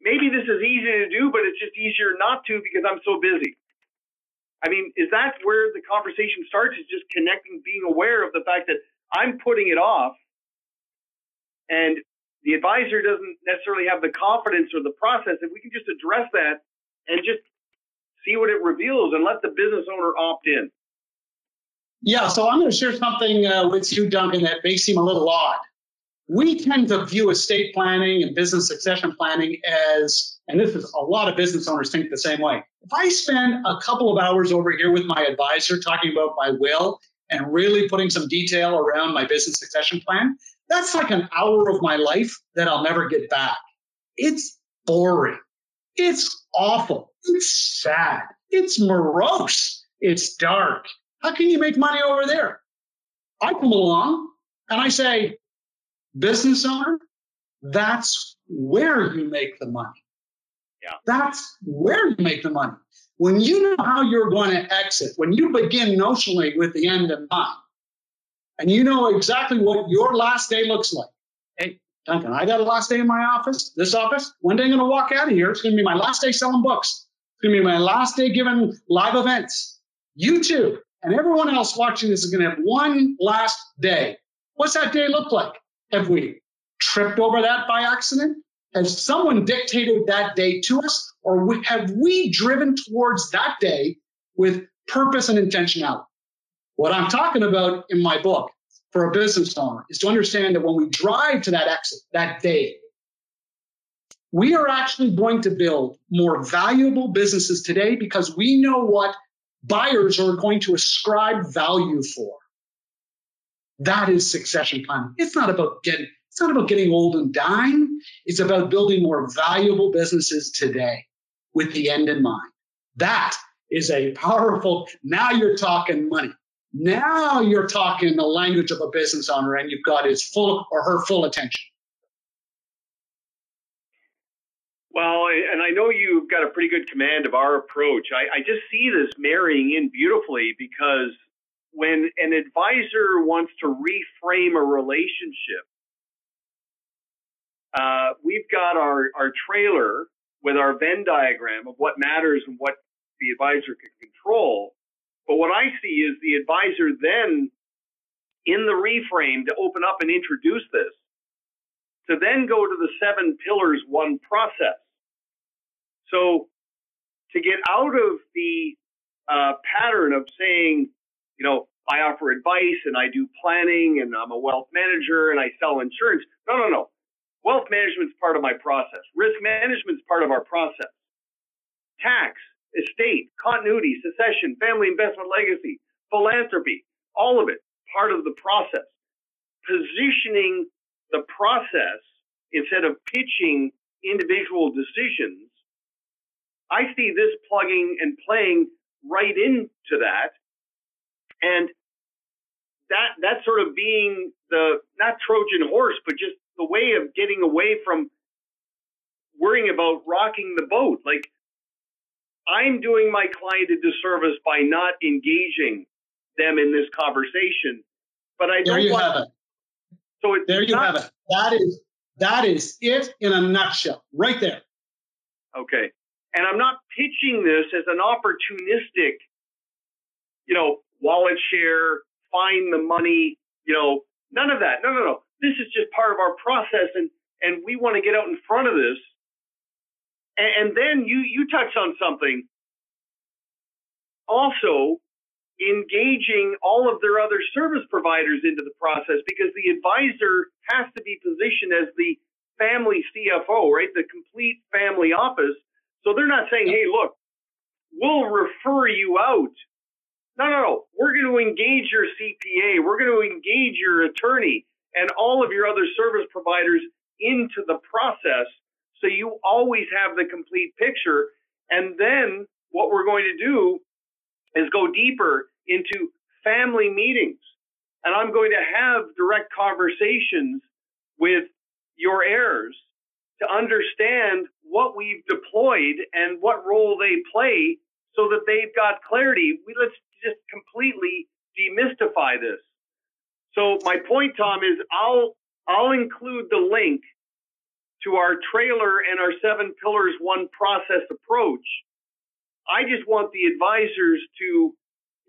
S3: Maybe this is easy to do, but it's just easier not to because I'm so busy. I mean, is that where the conversation starts? Is just connecting, being aware of the fact that I'm putting it off, and the advisor doesn't necessarily have the confidence or the process. If we can just address that and just see what it reveals and let the business owner opt in.
S4: Yeah, so I'm going to share something uh, with you, Duncan, that may seem a little odd. We tend to view estate planning and business succession planning as, and this is a lot of business owners think the same way. If I spend a couple of hours over here with my advisor talking about my will and really putting some detail around my business succession plan, that's like an hour of my life that I'll never get back. It's boring. It's awful. It's sad. It's morose. It's dark. How can you make money over there? I come along and I say, business owner, that's where you make the money.
S3: Yeah.
S4: That's where you make the money. When you know how you're going to exit, when you begin notionally with the end in mind, and you know exactly what your last day looks like, hey, Duncan, I got a last day in my office, this office. One day I'm going to walk out of here. It's going to be my last day selling books. It's going to be my last day giving live events. You too, and everyone else watching this is going to have one last day. What's that day look like? Have we tripped over that by accident? Has someone dictated that day to us? Or have we driven towards that day with purpose and intentionality? What I'm talking about in my book for a business owner is to understand that when we drive to that exit, that day, we are actually going to build more valuable businesses today because we know what buyers are going to ascribe value for. That is succession planning. It's not about getting it's not about getting old and dying. It's about building more valuable businesses today with the end in mind. That is a powerful, now you're talking money. Now you're talking the language of a business owner and you've got his full or her full attention.
S3: Well, and I know you've got a pretty good command of our approach. I, I just see this marrying in beautifully because when an advisor wants to reframe a relationship, uh, we've got our, our trailer with our Venn diagram of what matters and what the advisor can control. But what I see is the advisor then in the reframe to open up and introduce this, to then go to the seven pillars one process. So to get out of the uh, pattern of saying, you know, I offer advice and I do planning and I'm a wealth manager and I sell insurance. No, no, no. Wealth management is part of my process. Risk management is part of our process. Tax, estate, continuity, succession, family investment legacy, philanthropy, all of it part of the process. Positioning the process instead of pitching individual decisions I see this plugging and playing right into that. And that that sort of being the not Trojan horse, but just the way of getting away from worrying about rocking the boat. Like I'm doing my client a disservice by not engaging them in this conversation. But I
S4: don't
S3: you
S4: want have it. So it, there you not, have it. That is that is it in a nutshell, right there.
S3: Okay. And I'm not pitching this as an opportunistic, you know, wallet share, find the money, you know, none of that. No, no, no. This is just part of our process and, and we want to get out in front of this. And, and then you, you touch on something. Also, engaging all of their other service providers into the process because the advisor has to be positioned as the family CFO, right? The complete family office so they're not saying, hey, look, we'll refer you out. No, no, no. We're going to engage your CPA. We're going to engage your attorney and all of your other service providers into the process so you always have the complete picture. And then what we're going to do is go deeper into family meetings. And I'm going to have direct conversations with your heirs to understand what we've deployed and what role they play so that they've got clarity. We let's just completely demystify this. So my point, Tom, is I'll I'll include the link to our trailer and our seven pillars one process approach. I just want the advisors to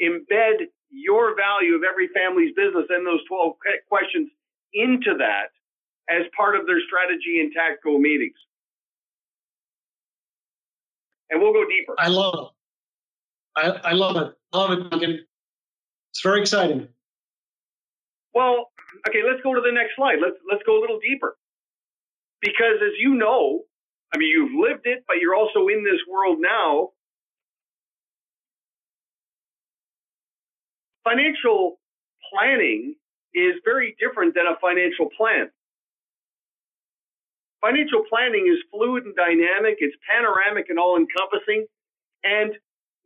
S3: embed your value of every family's business and those 12 questions into that as part of their strategy and tactical meetings. And we'll go deeper.
S4: I love it. I, I love it. Love it, Duncan. It's very exciting.
S3: Well, okay, let's go to the next slide. Let's let's go a little deeper. Because as you know, I mean you've lived it, but you're also in this world now. Financial planning is very different than a financial plan. Financial planning is fluid and dynamic, it's panoramic and all encompassing, and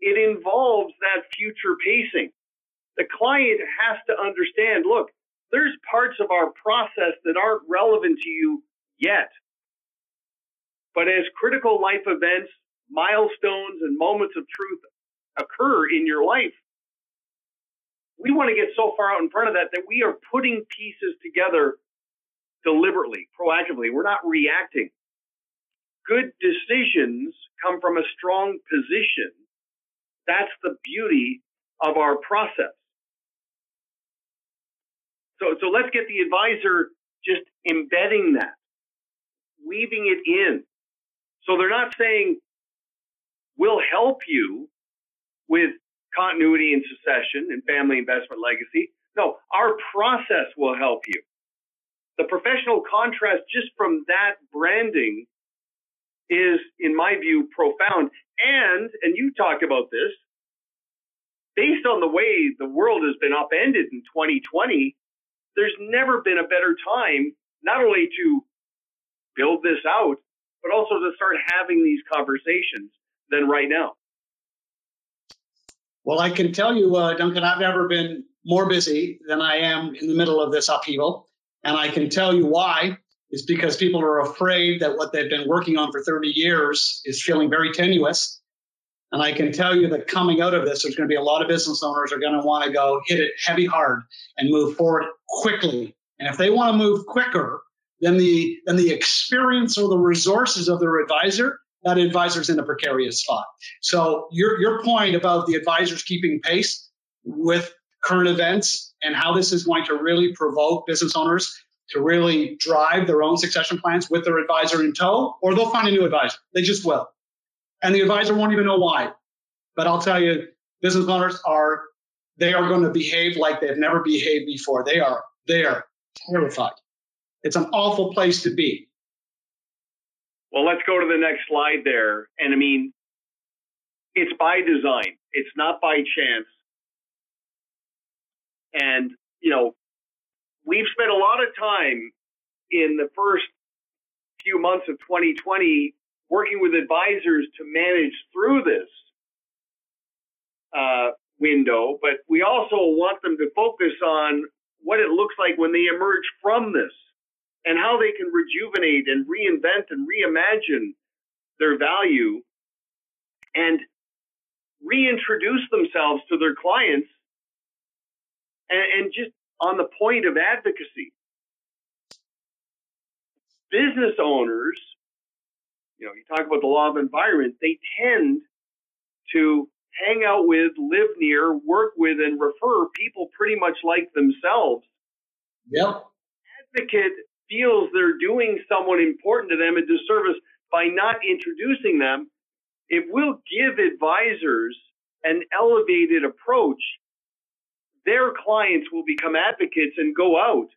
S3: it involves that future pacing. The client has to understand look, there's parts of our process that aren't relevant to you yet. But as critical life events, milestones, and moments of truth occur in your life, we want to get so far out in front of that that we are putting pieces together deliberately, proactively. We're not reacting. Good decisions come from a strong position. That's the beauty of our process. So, so let's get the advisor just embedding that, weaving it in. So they're not saying, we'll help you with continuity and succession and family investment legacy. No, our process will help you. The professional contrast just from that branding is, in my view, profound. And, and you talked about this, based on the way the world has been upended in 2020, there's never been a better time not only to build this out, but also to start having these conversations than right now.
S4: Well, I can tell you, uh, Duncan, I've never been more busy than I am in the middle of this upheaval. And I can tell you why. Is because people are afraid that what they've been working on for 30 years is feeling very tenuous. And I can tell you that coming out of this, there's going to be a lot of business owners are going to want to go hit it heavy hard and move forward quickly. And if they want to move quicker than the than the experience or the resources of their advisor, that advisor's in a precarious spot. So your your point about the advisors keeping pace with current events and how this is going to really provoke business owners to really drive their own succession plans with their advisor in tow, or they'll find a new advisor. They just will. And the advisor won't even know why. But I'll tell you, business owners are, they are going to behave like they've never behaved before. They are, they are terrified. It's an awful place to be.
S3: Well, let's go to the next slide there. And I mean, it's by design. It's not by chance. And, you know, we've spent a lot of time in the first few months of 2020 working with advisors to manage through this uh, window, but we also want them to focus on what it looks like when they emerge from this and how they can rejuvenate and reinvent and reimagine their value and reintroduce themselves to their clients and, and just on the point of advocacy. Business owners, you know, you talk about the law of environment, they tend to hang out with, live near, work with, and refer people pretty much like themselves.
S4: Yep.
S3: Advocate feels they're doing someone important to them a disservice by not introducing them. It will give advisors an elevated approach their clients will become advocates and go out.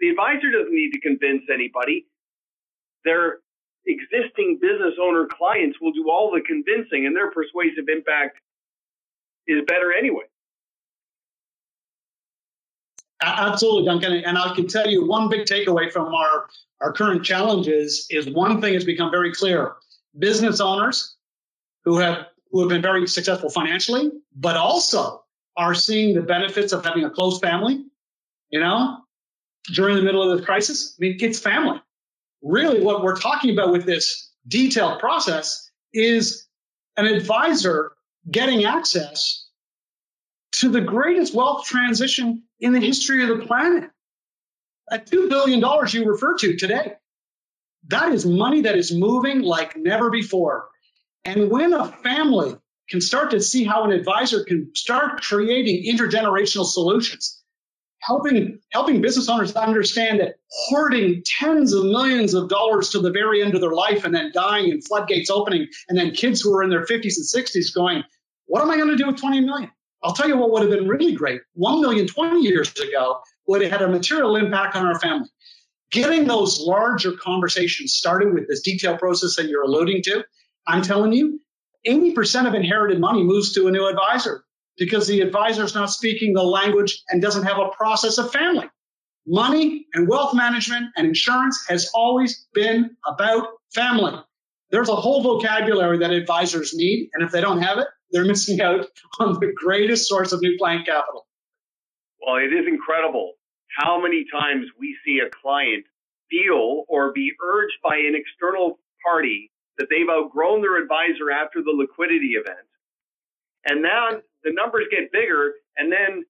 S3: The advisor doesn't need to convince anybody. Their existing business owner clients will do all the convincing, and their persuasive impact is better anyway.
S4: Absolutely, Duncan. And I can tell you one big takeaway from our, our current challenges is one thing has become very clear. Business owners who have who have been very successful financially, but also are seeing the benefits of having a close family, you know, during the middle of this crisis. I mean, it's family. Really, what we're talking about with this detailed process is an advisor getting access to the greatest wealth transition in the history of the planet. At $2 billion you refer to today, that is money that is moving like never before. And when a family can start to see how an advisor can start creating intergenerational solutions, helping helping business owners understand that hoarding tens of millions of dollars to the very end of their life and then dying and floodgates opening, and then kids who are in their 50s and 60s going, what am I going to do with 20 million? I'll tell you what would have been really great. 1 million 20 years ago would have had a material impact on our family. Getting those larger conversations started with this detailed process that you're alluding to, I'm telling you, 80% of inherited money moves to a new advisor because the advisor is not speaking the language and doesn't have a process of family. Money and wealth management and insurance has always been about family. There's a whole vocabulary that advisors need, and if they don't have it, they're missing out on the greatest source of new client capital.
S3: Well, it is incredible how many times we see a client feel or be urged by an external party that they've outgrown their advisor after the liquidity event. And now the numbers get bigger, and then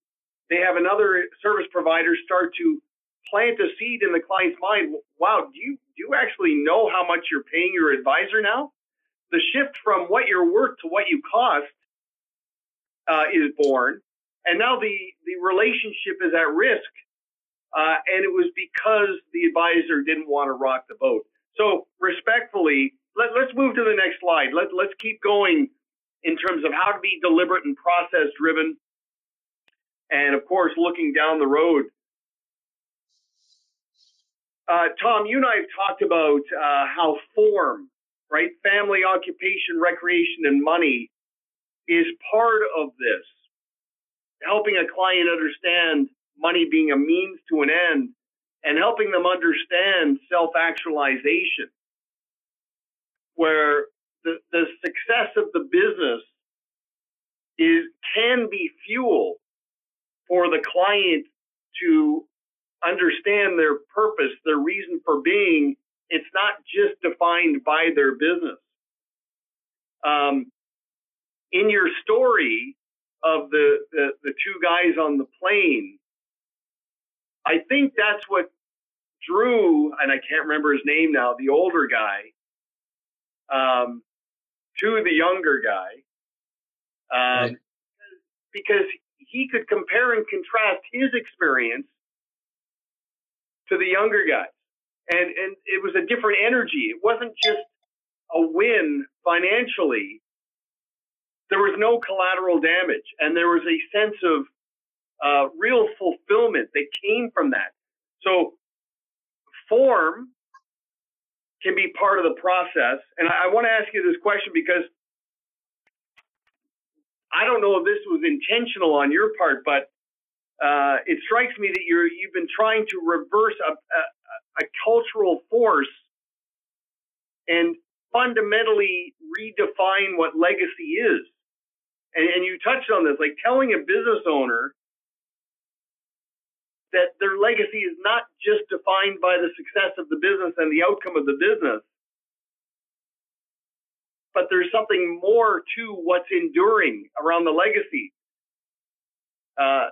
S3: they have another service provider start to plant a seed in the client's mind. Wow, do you do you actually know how much you're paying your advisor now? The shift from what you're worth to what you cost uh, is born, and now the the relationship is at risk, uh, and it was because the advisor didn't want to rock the boat. So respectfully, let, let's move to the next slide. Let, let's keep going in terms of how to be deliberate and process driven. And of course, looking down the road. Uh, Tom, you and I have talked about uh, how form, right? Family, occupation, recreation, and money is part of this. Helping a client understand money being a means to an end and helping them understand self actualization where the, the success of the business is can be fuel for the client to understand their purpose, their reason for being. It's not just defined by their business. Um, in your story of the, the, the two guys on the plane, I think that's what drew, and I can't remember his name now, the older guy, um, to the younger guy um, right. because he could compare and contrast his experience to the younger guys. And, and it was a different energy. It wasn't just a win financially. There was no collateral damage, and there was a sense of uh, real fulfillment that came from that. So, form can be part of the process. And I, I want to ask you this question because I don't know if this was intentional on your part, but uh, it strikes me that you're you've been trying to reverse a, a, a cultural force and fundamentally redefine what legacy is. And, and you touched on this, like telling a business owner that their legacy is not just defined by the success of the business and the outcome of the business, but there's something more to what's enduring around the legacy. Uh,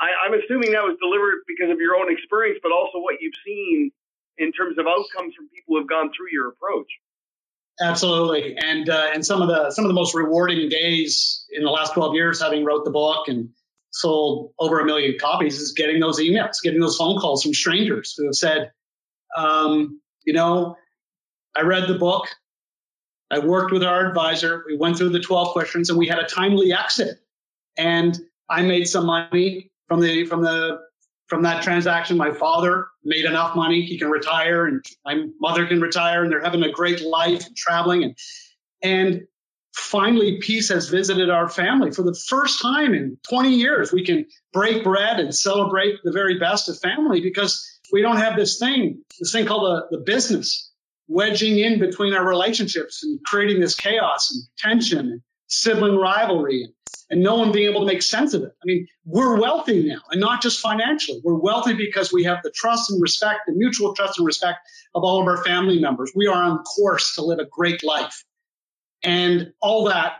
S3: I, I'm assuming that was delivered because of your own experience, but also what you've seen in terms of outcomes from people who have gone through your approach.
S4: Absolutely, and uh, and some of the some of the most rewarding days in the last 12 years, having wrote the book and sold over a million copies is getting those emails, getting those phone calls from strangers who have said, um, you know, I read the book. I worked with our advisor. We went through the 12 questions and we had a timely exit. And I made some money from the from the from that transaction. My father made enough money he can retire, and my mother can retire, and they're having a great life and traveling. And and finally peace has visited our family for the first time in 20 years we can break bread and celebrate the very best of family because we don't have this thing this thing called the, the business wedging in between our relationships and creating this chaos and tension and sibling rivalry and, and no one being able to make sense of it. I mean we're wealthy now and not just financially. We're wealthy because we have the trust and respect the mutual trust and respect of all of our family members. We are on course to live a great life. And all that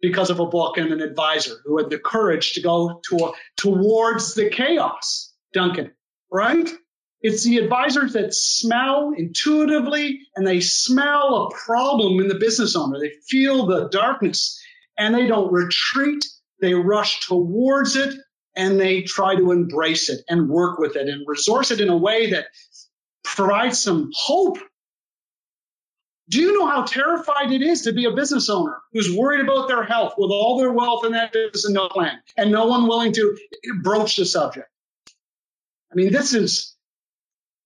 S4: because of a book and an advisor who had the courage to go to towards the chaos, Duncan, right? It's the advisors that smell intuitively and they smell a problem in the business owner. They feel the darkness and they don't retreat. They rush towards it and they try to embrace it and work with it and resource it in a way that provides some hope do you know how terrified it is to be a business owner who's worried about their health with all their wealth in that business and no plan and no one willing to broach the subject? I mean, this is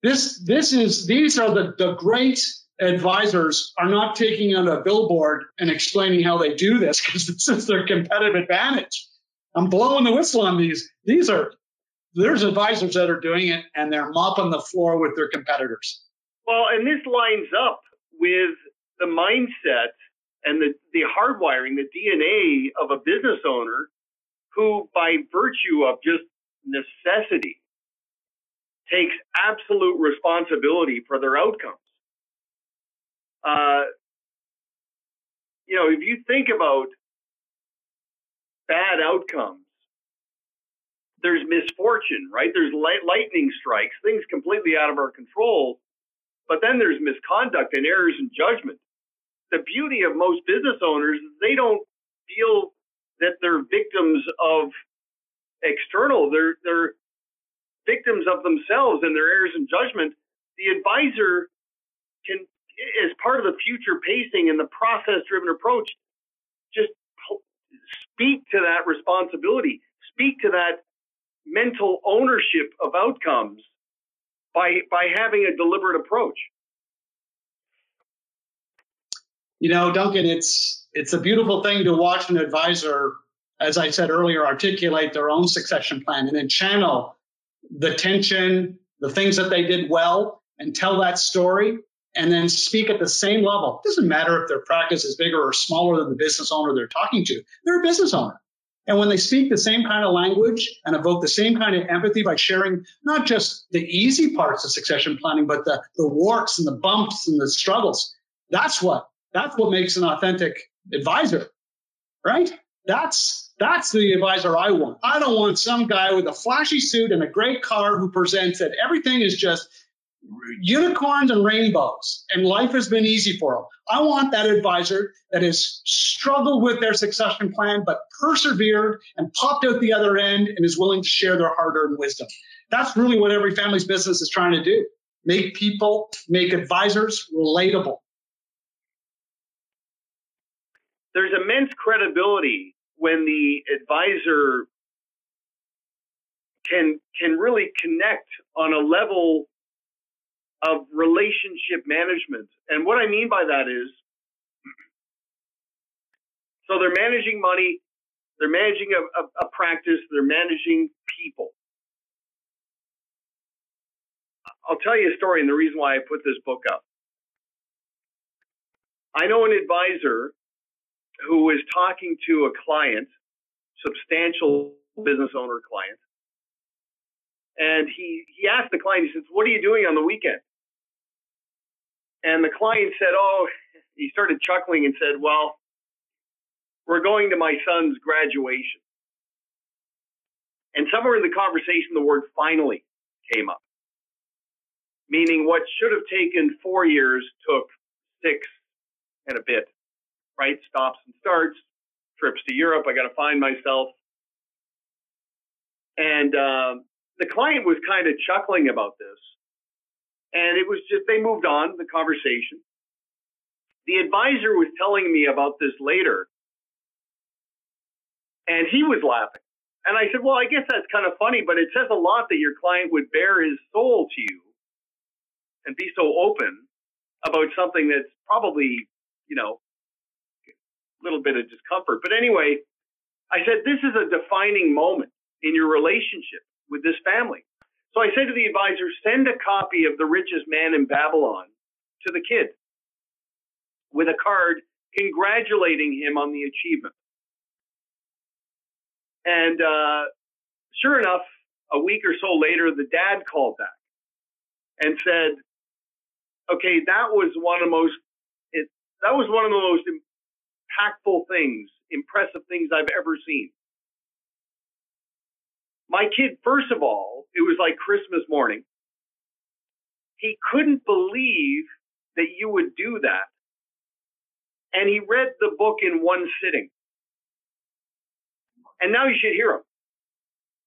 S4: this this is these are the, the great advisors are not taking on a billboard and explaining how they do this because this is their competitive advantage. I'm blowing the whistle on these. These are there's advisors that are doing it and they're mopping the floor with their competitors.
S3: Well, and this lines up with the mindset and the, the hardwiring, the DNA of a business owner who, by virtue of just necessity, takes absolute responsibility for their outcomes. Uh, you know, if you think about bad outcomes, there's misfortune, right? There's light, lightning strikes, things completely out of our control. But then there's misconduct and errors in judgment. The beauty of most business owners they don't feel that they're victims of external. They're they're victims of themselves and their errors in judgment. The advisor can, as part of the future pacing and the process driven approach, just speak to that responsibility, speak to that mental ownership of outcomes by by having a deliberate approach.
S4: You know, Duncan, it's it's a beautiful thing to watch an advisor, as I said earlier, articulate their own succession plan and then channel the tension, the things that they did well, and tell that story, and then speak at the same level. It doesn't matter if their practice is bigger or smaller than the business owner they're talking to. They're a business owner. And when they speak the same kind of language and evoke the same kind of empathy by sharing not just the easy parts of succession planning, but the, the warts and the bumps and the struggles, that's what that's what makes an authentic advisor, right? That's that's the advisor I want. I don't want some guy with a flashy suit and a great car who presents that everything is just unicorns and rainbows and life has been easy for them. I want that advisor that has struggled with their succession plan, but persevered and popped out the other end and is willing to share their hard earned wisdom. That's really what every family's business is trying to do make people, make advisors relatable.
S3: There's immense credibility when the advisor can can really connect on a level of relationship management. And what I mean by that is so they're managing money, they're managing a, a, a practice, they're managing people. I'll tell you a story and the reason why I put this book up. I know an advisor who was talking to a client, substantial business owner client, and he he asked the client, he says, "What are you doing on the weekend?" And the client said, Oh, he started chuckling and said, Well, we're going to my son's graduation. And somewhere in the conversation, the word finally came up, meaning what should have taken four years took six and a bit, right? Stops and starts, trips to Europe. I got to find myself. And uh, the client was kind of chuckling about this. And it was just, they moved on the conversation. The advisor was telling me about this later, and he was laughing. And I said, Well, I guess that's kind of funny, but it says a lot that your client would bare his soul to you and be so open about something that's probably, you know, a little bit of discomfort. But anyway, I said, This is a defining moment in your relationship with this family. So I said to the advisor, send a copy of The Richest Man in Babylon to the kid with a card congratulating him on the achievement. And uh, sure enough, a week or so later, the dad called back and said, "Okay, that was one of the most it, that was one of the most impactful things, impressive things I've ever seen." My kid, first of all, it was like Christmas morning. He couldn't believe that you would do that. And he read the book in one sitting. And now you should hear him.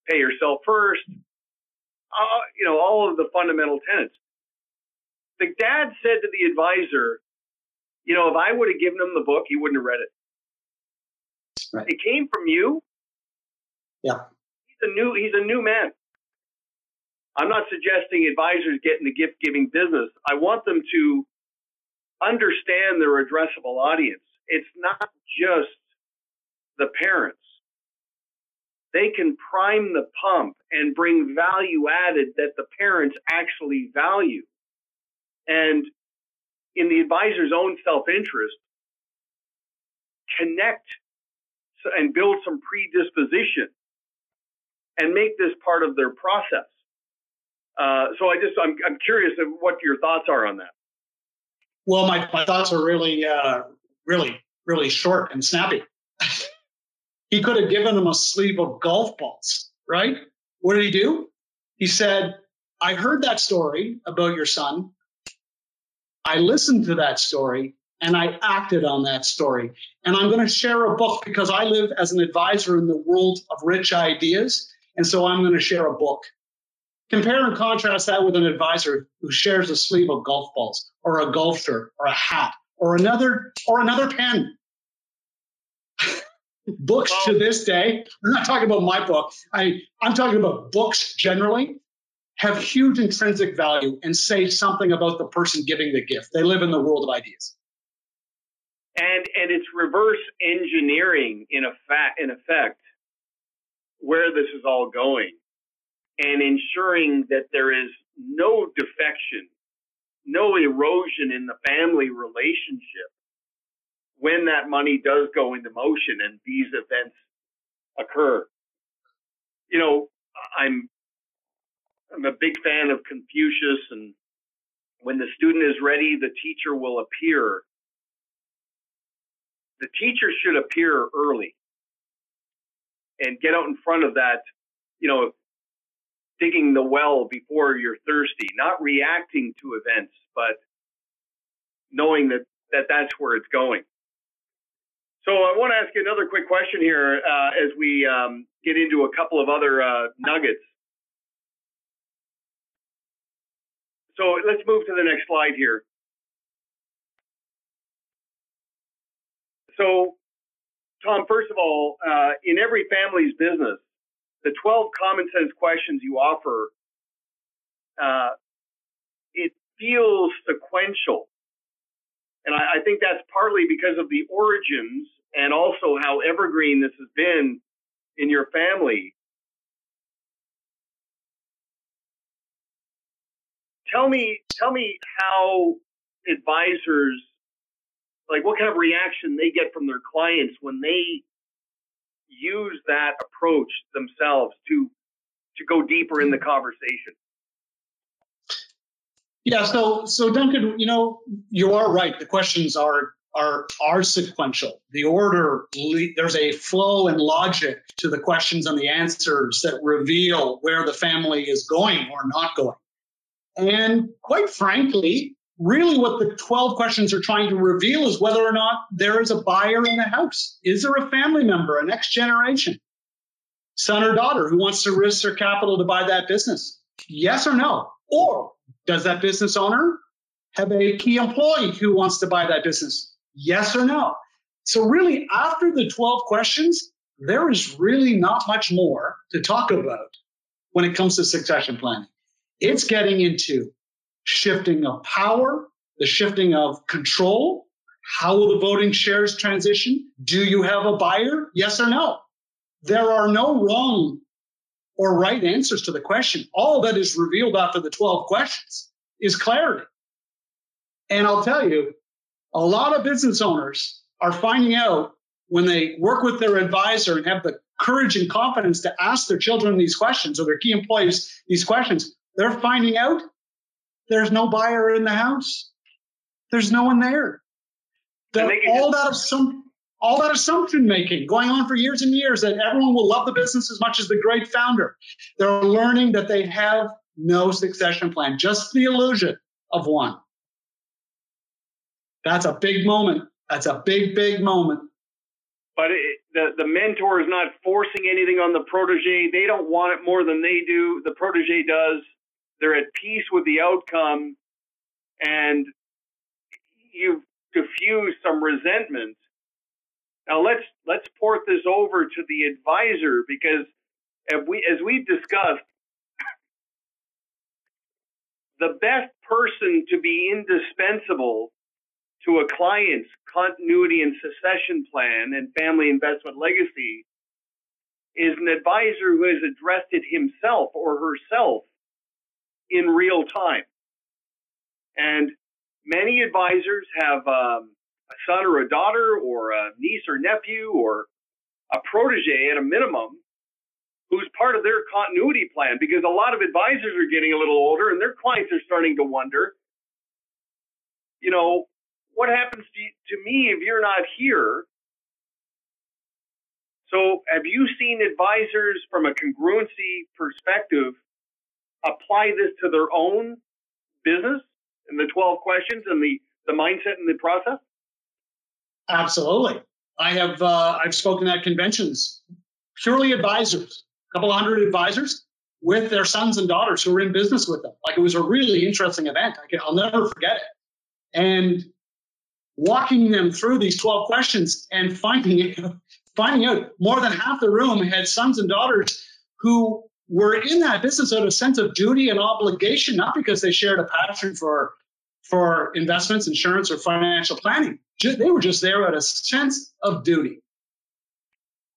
S3: Pay yourself first. Uh, you know, all of the fundamental tenets. The dad said to the advisor, you know, if I would have given him the book, he wouldn't have read it. Right. It came from you.
S4: Yeah
S3: a new he's a new man. I'm not suggesting advisors get in the gift giving business. I want them to understand their addressable audience. It's not just the parents. They can prime the pump and bring value added that the parents actually value. And in the advisor's own self interest, connect and build some predisposition and make this part of their process. Uh, so I just I'm I'm curious of what your thoughts are on that.
S4: Well, my, my thoughts are really uh, really really short and snappy. he could have given him a sleeve of golf balls, right? What did he do? He said, I heard that story about your son. I listened to that story and I acted on that story. And I'm going to share a book because I live as an advisor in the world of rich ideas. And so I'm going to share a book. Compare and contrast that with an advisor who shares a sleeve of golf balls or a golf shirt or a hat or another or another pen. books to this day, I'm not talking about my book. I, I'm talking about books generally have huge intrinsic value and say something about the person giving the gift. They live in the world of ideas.
S3: And and it's reverse engineering in effect in effect where this is all going and ensuring that there is no defection, no erosion in the family relationship when that money does go into motion and these events occur. You know, I'm I'm a big fan of Confucius and when the student is ready, the teacher will appear. The teacher should appear early and get out in front of that, you know, digging the well before you're thirsty, not reacting to events, but knowing that, that that's where it's going. So I want to ask you another quick question here uh, as we um, get into a couple of other uh, nuggets. So let's move to the next slide here. So, Tom, first of all, uh, in every family's business, the 12 common sense questions you offer, uh, it feels sequential. And I, I, think that's partly because of the origins and also how evergreen this has been in your family. Tell me, tell me how advisors, like what kind of reaction they get from their clients when they use that approach themselves to to go deeper in the conversation.
S4: Yeah, so so Duncan, you know, you are right. The questions are are are sequential. The order there's a flow and logic to the questions and the answers that reveal where the family is going or not going. And quite frankly, really what the 12 questions are trying to reveal is whether or not there is a buyer in the house. Is there a family member, a next generation, son or daughter who wants to risk their capital to buy that business? Yes or no? Or does that business owner have a key employee who wants to buy that business? Yes or no? So, really, after the 12 questions, there is really not much more to talk about when it comes to succession planning. It's getting into shifting of power, the shifting of control. How will the voting shares transition? Do you have a buyer? Yes or no? There are no wrong or right answers to the question. All that is revealed after the 12 questions is clarity. And I'll tell you, a lot of business owners are finding out when they work with their advisor and have the courage and confidence to ask their children these questions or their key employees these questions, they're finding out there's no buyer in the house. There's no one there. The, all that assumption, all that assumption making going on for years and years that everyone will love the business as much as the great founder. They're learning that they have no succession plan, just the illusion of one. That's a big moment. That's a big, big moment.
S3: But it, the the mentor is not forcing anything on the protege. They don't want it more than they do. The protege does they're at peace with the outcome, and you've diffused some resentment. Now let's let's port this over to the advisor because as we as we've discussed, the best person to be indispensable to a client's continuity and succession plan and family investment legacy is an advisor who has addressed it himself or herself in real time. And many advisors have um, a son or a daughter or a niece or nephew or a protege at a minimum who's part of their continuity plan because a lot of advisors are getting a little older and their clients are starting to wonder, you know, what happens to, to me if you're not here? So, have you seen advisors from a congruency perspective apply this to their own business and the 12 questions and the, the mindset and the process?
S4: Absolutely. I have uh, I've spoken at conventions, purely advisors, a couple hundred advisors with their sons and daughters who were in business with them. Like it was a really interesting event. I will never forget it. And walking them through these 12 questions and finding finding out more than half the room had sons and daughters who were in that business out of a sense of duty and obligation, not because they shared a passion for for investments, insurance, or financial planning. They were just there out of a sense of duty.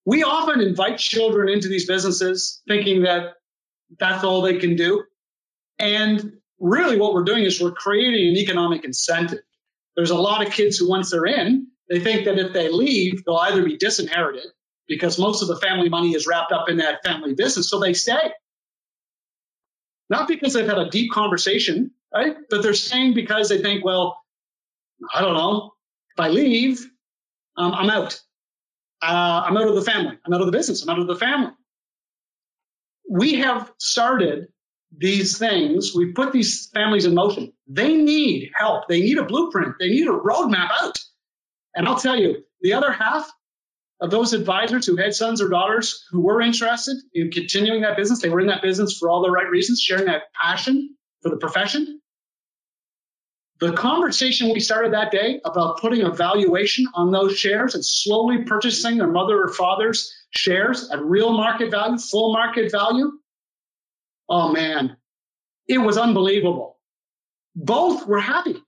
S4: We often invite children into these businesses thinking that that's all they can do. And really, what we're doing is we're creating an economic incentive. There's a lot of kids who, once they're in, they think that if they leave, they'll either be disinherited because most of the family money is wrapped up in that family business, so they stay. Not because they've had a deep conversation, right? But they're staying because they think, well, I don't know, if I leave, um, I'm out. Uh, I'm out of the family. I'm out of the business. I'm out of the family. We have started these things. We put these families in motion. They need help. They need a blueprint. They need a roadmap out. And I'll tell you, the other half of those advisors who had sons or daughters who were interested in continuing that business, they were in that business for all the right reasons, sharing that passion for the profession. The conversation we started that day about putting a valuation on those shares and slowly purchasing their mother or father's shares at real market value, full market value. Oh man, it was unbelievable. Both were happy.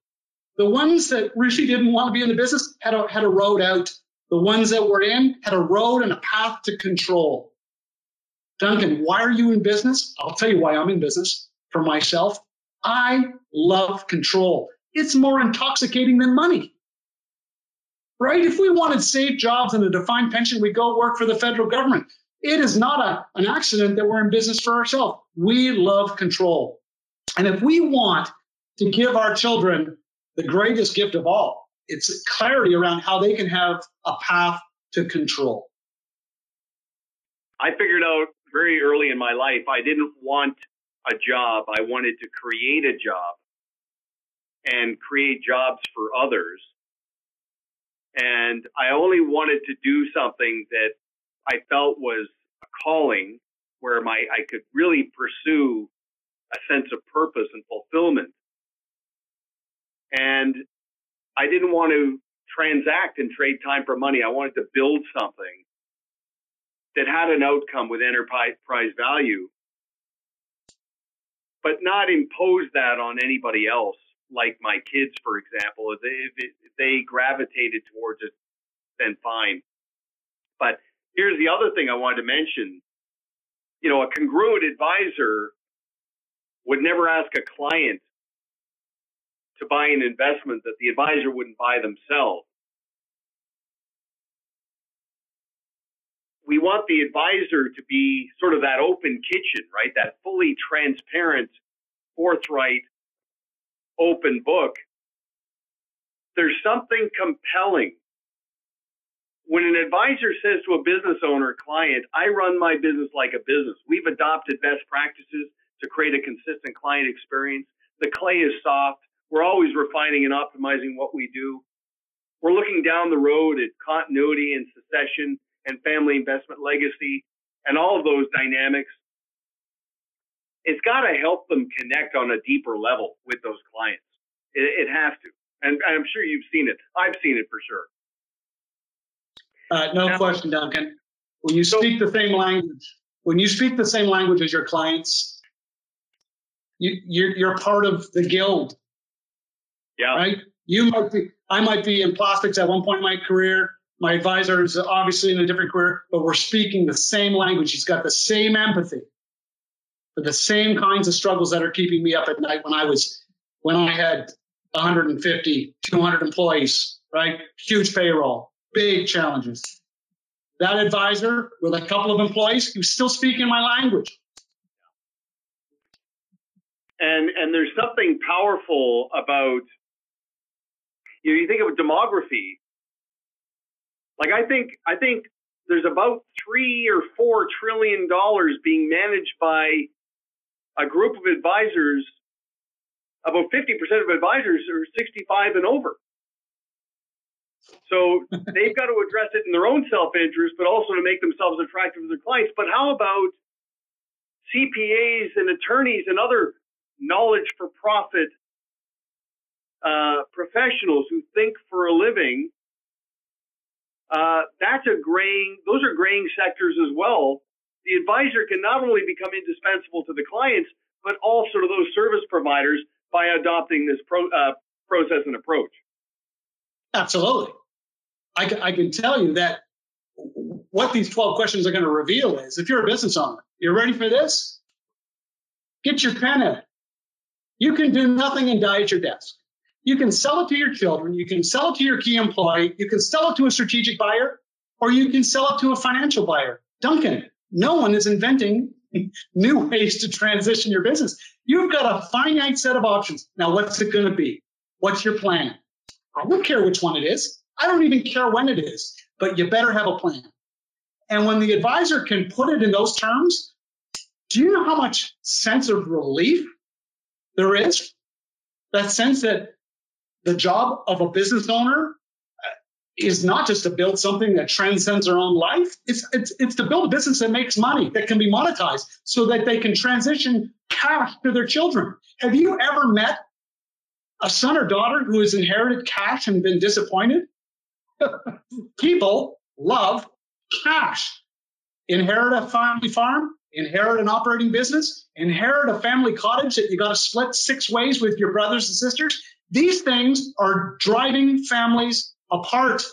S4: The ones that really didn't want to be in the business had a, had a road out. The ones that were in had a road and a path to control. Duncan, why are you in business? I'll tell you why I'm in business for myself. I love control. It's more intoxicating than money. Right? If we wanted safe jobs and a defined pension, we go work for the federal government. It is not a, an accident that we're in business for ourselves. We love control. And if we want to give our children the greatest gift of all. It's clarity around how they can have a path to control.
S3: I figured out very early in my life I didn't want a job. I wanted to create a job and create jobs for others. And I only wanted to do something that I felt was a calling where my I could really pursue a sense of purpose and fulfillment. And I didn't want to transact and trade time for money. I wanted to build something that had an outcome with enterprise value, but not impose that on anybody else, like my kids, for example. If they, if they gravitated towards it, then fine. But here's the other thing I wanted to mention. You know, a congruent advisor would never ask a client to buy an investment that the advisor wouldn't buy themselves. We want the advisor to be sort of that open kitchen, right? That fully transparent, forthright, open book. There's something compelling when an advisor says to a business owner client, I run my business like a business, we've adopted best practices to create a consistent client experience. The clay is soft. We're always refining and optimizing what we do. We're looking down the road at continuity and succession and family investment legacy and all of those dynamics. It's got to help them connect on a deeper level with those clients. It, it has to. And I'm sure you've seen it. I've seen it for sure.
S4: Uh, no now, question, Duncan. When you speak the same language, when you speak the same language as your clients, you, you're, you're part of the guild
S3: yeah.
S4: Right? You might be, I might be in plastics at one point in my career. My advisor is obviously in a different career, but we're speaking the same language. He's got the same empathy for the same kinds of struggles that are keeping me up at night when I was, when I had 150, 200 employees, right? Huge payroll, big challenges. That advisor with a couple of employees, he was still speaking my language.
S3: And and there's something powerful about you know, you think of demography. Like I think, I think there's about three or four trillion dollars being managed by a group of advisors. About 50% of advisors are 65 and over. So they've got to address it in their own self interest, but also to make themselves attractive to their clients. But how about CPAs and attorneys and other knowledge for profit uh, professionals who think for a living? Uh, that's a graying, those are graying sectors as well. The advisor can not only become indispensable to the clients, but also to those service providers by adopting this pro, uh, process and approach.
S4: Absolutely. I, I can tell you that what these 12 questions are going to reveal is if you're a business owner, you're ready for this? Get your pen out. You can do nothing and die at your desk. You can sell it to your children. You can sell it to your key employee. You can sell it to a strategic buyer, or you can sell it to a financial buyer. Duncan, no one is inventing new ways to transition your business. You've got a finite set of options. Now, what's it going to be? What's your plan? I don't care which one it is. I don't even care when it is, but you better have a plan. And when the advisor can put it in those terms, do you know how much sense of relief there is? That sense that the job of a business owner is not just to build something that transcends their own life. It's, it's, it's to build a business that makes money, that can be monetized so that they can transition cash to their children. Have you ever met a son or daughter who has inherited cash and been disappointed? People love cash. Inherit a family farm, inherit an operating business, inherit a family cottage that you got to split six ways with your brothers and sisters. These things are driving families apart.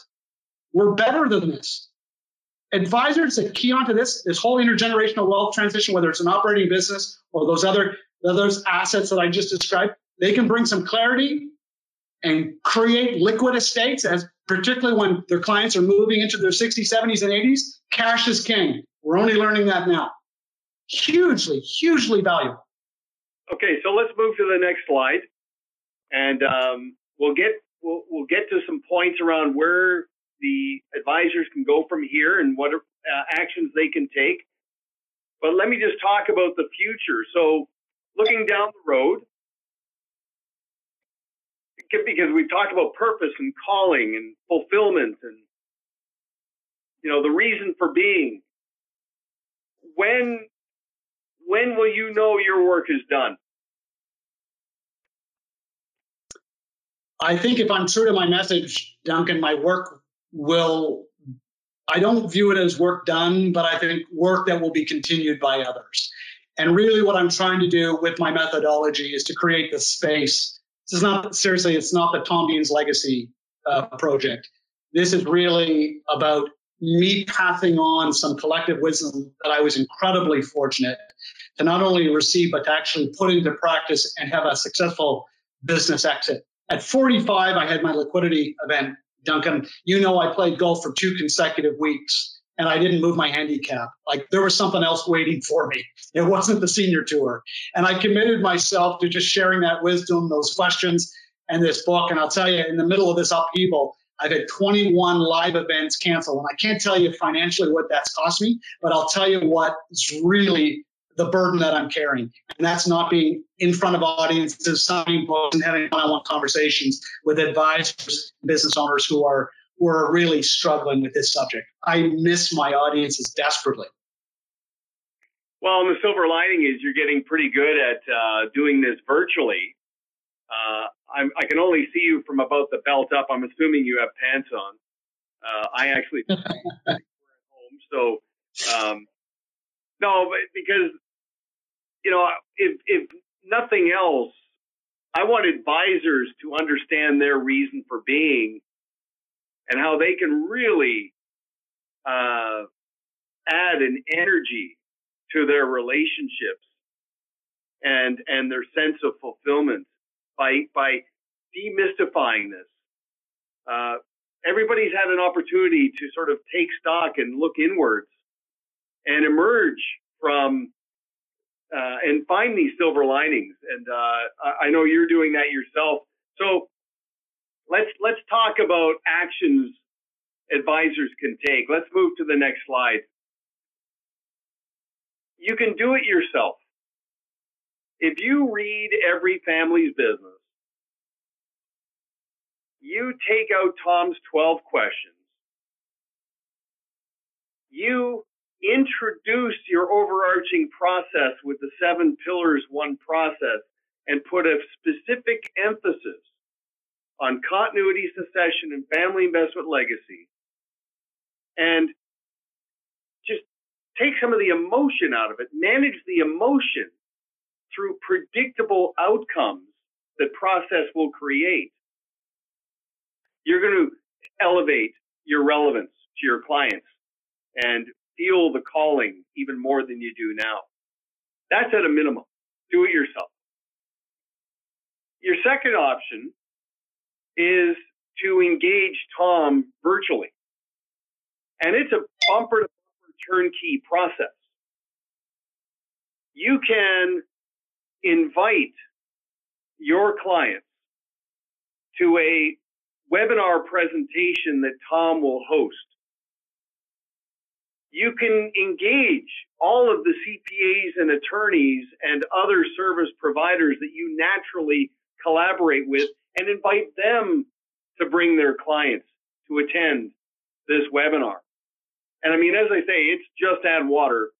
S4: We're better than this. Advisors that key onto this, this whole intergenerational wealth transition, whether it's an operating business or those other those assets that I just described, they can bring some clarity and create liquid estates as particularly when their clients are moving into their 60s, 70s, and 80s. Cash is king. We're only learning that now. Hugely, hugely valuable.
S3: Okay, so let's move to the next slide, and um, we'll get we'll, we'll get to some points around where the advisors can go from here and what uh, actions they can take. But let me just talk about the future. So, looking down the road, because we've talked about purpose and calling and fulfillment and you know the reason for being when when will you know your work is done
S4: i think if i'm true to my message duncan my work will i don't view it as work done but i think work that will be continued by others and really what i'm trying to do with my methodology is to create the space this is not seriously. It's not the Tom Deans legacy uh, project. This is really about me passing on some collective wisdom that I was incredibly fortunate to not only receive, but to actually put into practice and have a successful business exit. At 45, I had my liquidity event. Duncan, you know, I played golf for two consecutive weeks and I didn't move my handicap. Like there was something else waiting for me. It wasn't the senior tour. And I committed myself to just sharing that wisdom, those questions, and this book. And I'll tell you, in the middle of this upheaval, I've had 21 live events canceled. And I can't tell you financially what that's cost me, but I'll tell you what is really the burden that I'm carrying. And that's not being in front of audiences, signing books, and having one on one conversations with advisors, business owners who are who are really struggling with this subject. I miss my audiences desperately.
S3: Well, and the silver lining is you're getting pretty good at uh, doing this virtually. Uh, i can only see you from about the belt up. I'm assuming you have pants on. Uh, I actually at home, so um, no, because you know, if if nothing else, I want advisors to understand their reason for being and how they can really uh, add an energy to their relationships and and their sense of fulfillment by by demystifying this. Uh, everybody's had an opportunity to sort of take stock and look inwards and emerge from uh, and find these silver linings. And uh, I know you're doing that yourself. So let's let's talk about actions advisors can take. Let's move to the next slide. You can do it yourself. If you read every family's business, you take out Tom's 12 questions, you introduce your overarching process with the seven pillars one process and put a specific emphasis on continuity, succession, and family investment legacy. And just take some of the emotion out of it, manage the emotion through predictable outcomes that process will create. You're going to elevate your relevance to your clients and feel the calling even more than you do now. That's at a minimum. Do it yourself. Your second option is to engage Tom virtually. And it's a bumper to bumper turnkey process. You can invite your clients to a webinar presentation that Tom will host. You can engage all of the CPAs and attorneys and other service providers that you naturally collaborate with and invite them to bring their clients to attend this webinar. And I mean, as I say, it's just add water.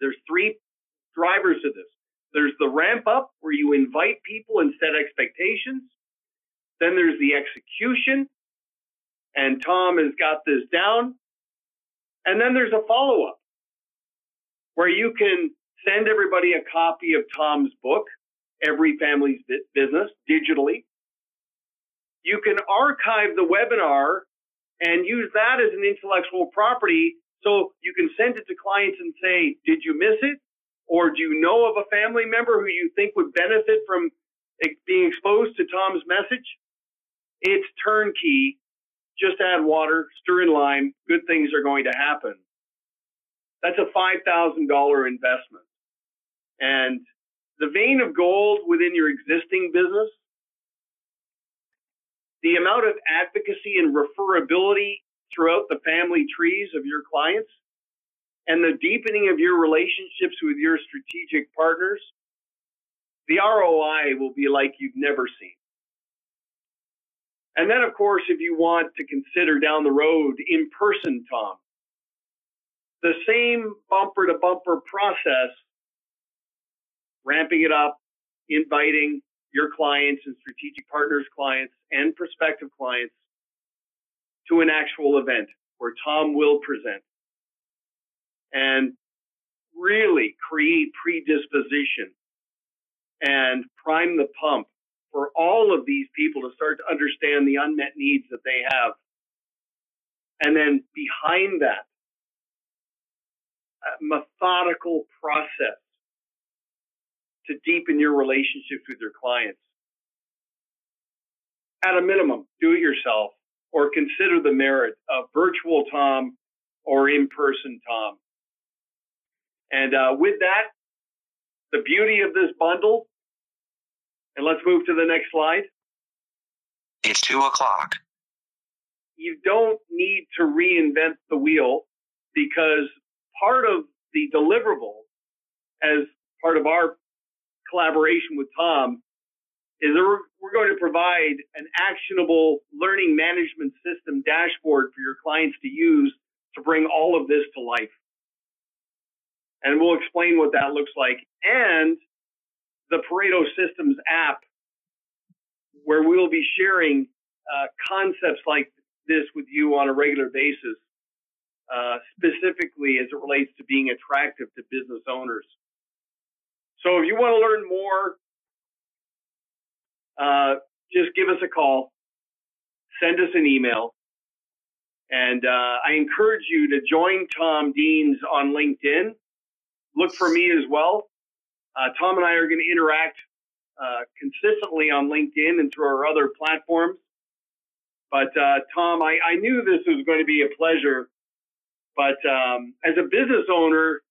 S3: There's three drivers to this. There's the ramp up where you invite people and set expectations. Then there's the execution. And Tom has got this down. And then there's a follow up where you can send everybody a copy of Tom's book every family's business digitally. You can archive the webinar and use that as an intellectual property. So you can send it to clients and say, did you miss it? Or do you know of a family member who you think would benefit from being exposed to Tom's message? It's turnkey. Just add water, stir in lime. Good things are going to happen. That's a $5,000 investment. And the vein of gold within your existing business, the amount of advocacy and referability throughout the family trees of your clients, and the deepening of your relationships with your strategic partners, the ROI will be like you've never seen. And then, of course, if you want to consider down the road in person, Tom, the same bumper to bumper process ramping it up, inviting your clients and strategic partners clients and prospective clients to an actual event where Tom will present and really create predisposition and prime the pump for all of these people to start to understand the unmet needs that they have. And then behind that, a methodical process to deepen your relationships with your clients. At a minimum, do it yourself or consider the merit of virtual Tom or in person Tom. And uh, with that, the beauty of this bundle, and let's move to the next slide.
S5: It's two o'clock.
S3: You don't need to reinvent the wheel because part of the deliverable as part of our collaboration with Tom is that we're going to provide an actionable learning management system dashboard for your clients to use to bring all of this to life. And we'll explain what that looks like. And the Pareto Systems app, where we'll be sharing uh, concepts like this with you on a regular basis, uh, specifically as it relates to being attractive to business owners. So if you want to learn more, uh, just give us a call, send us an email, and uh, I encourage you to join Tom Deans on LinkedIn. Look for me as well. Uh, Tom and I are going to interact uh, consistently on LinkedIn and through our other platforms. But uh, Tom, I, I, knew this was going to be a pleasure. But um, as a business owner,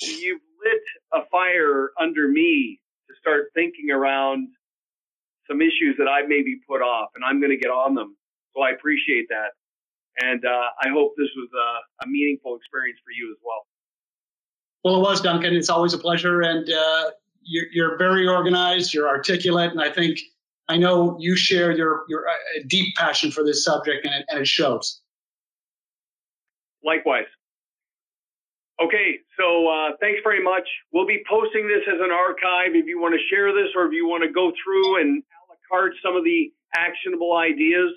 S3: you've lit a fire under me to start thinking around some issues that I've maybe put off, and I'm going to get on them. So I appreciate that. And uh, I hope this was a, a, meaningful experience for you as well.
S4: Well, it was, Duncan. It's always a pleasure. And uh, you're, you're, very organized, you're articulate, and I think I know you share your, your uh, deep passion for this subject, and it, and it shows.
S3: Likewise. Okay, so uh, thanks very much. We'll be posting this as an archive if you want to share this or if you want to go through and a la carte some of the actionable ideas.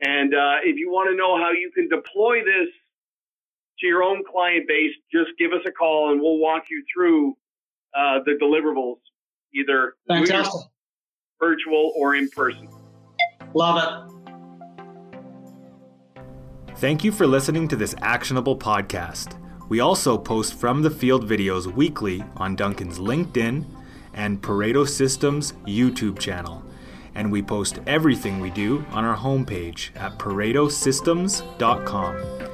S3: And uh, if you want to know how you can deploy this to your own client base, just give us a call and we'll walk you through uh, the deliverables, either virtual or in person.
S4: Love it.
S2: Thank you for listening to this actionable podcast. We also post from the field videos weekly on Duncan's LinkedIn and Pareto Systems YouTube channel. And we post everything we do on our homepage at paretosystems.com.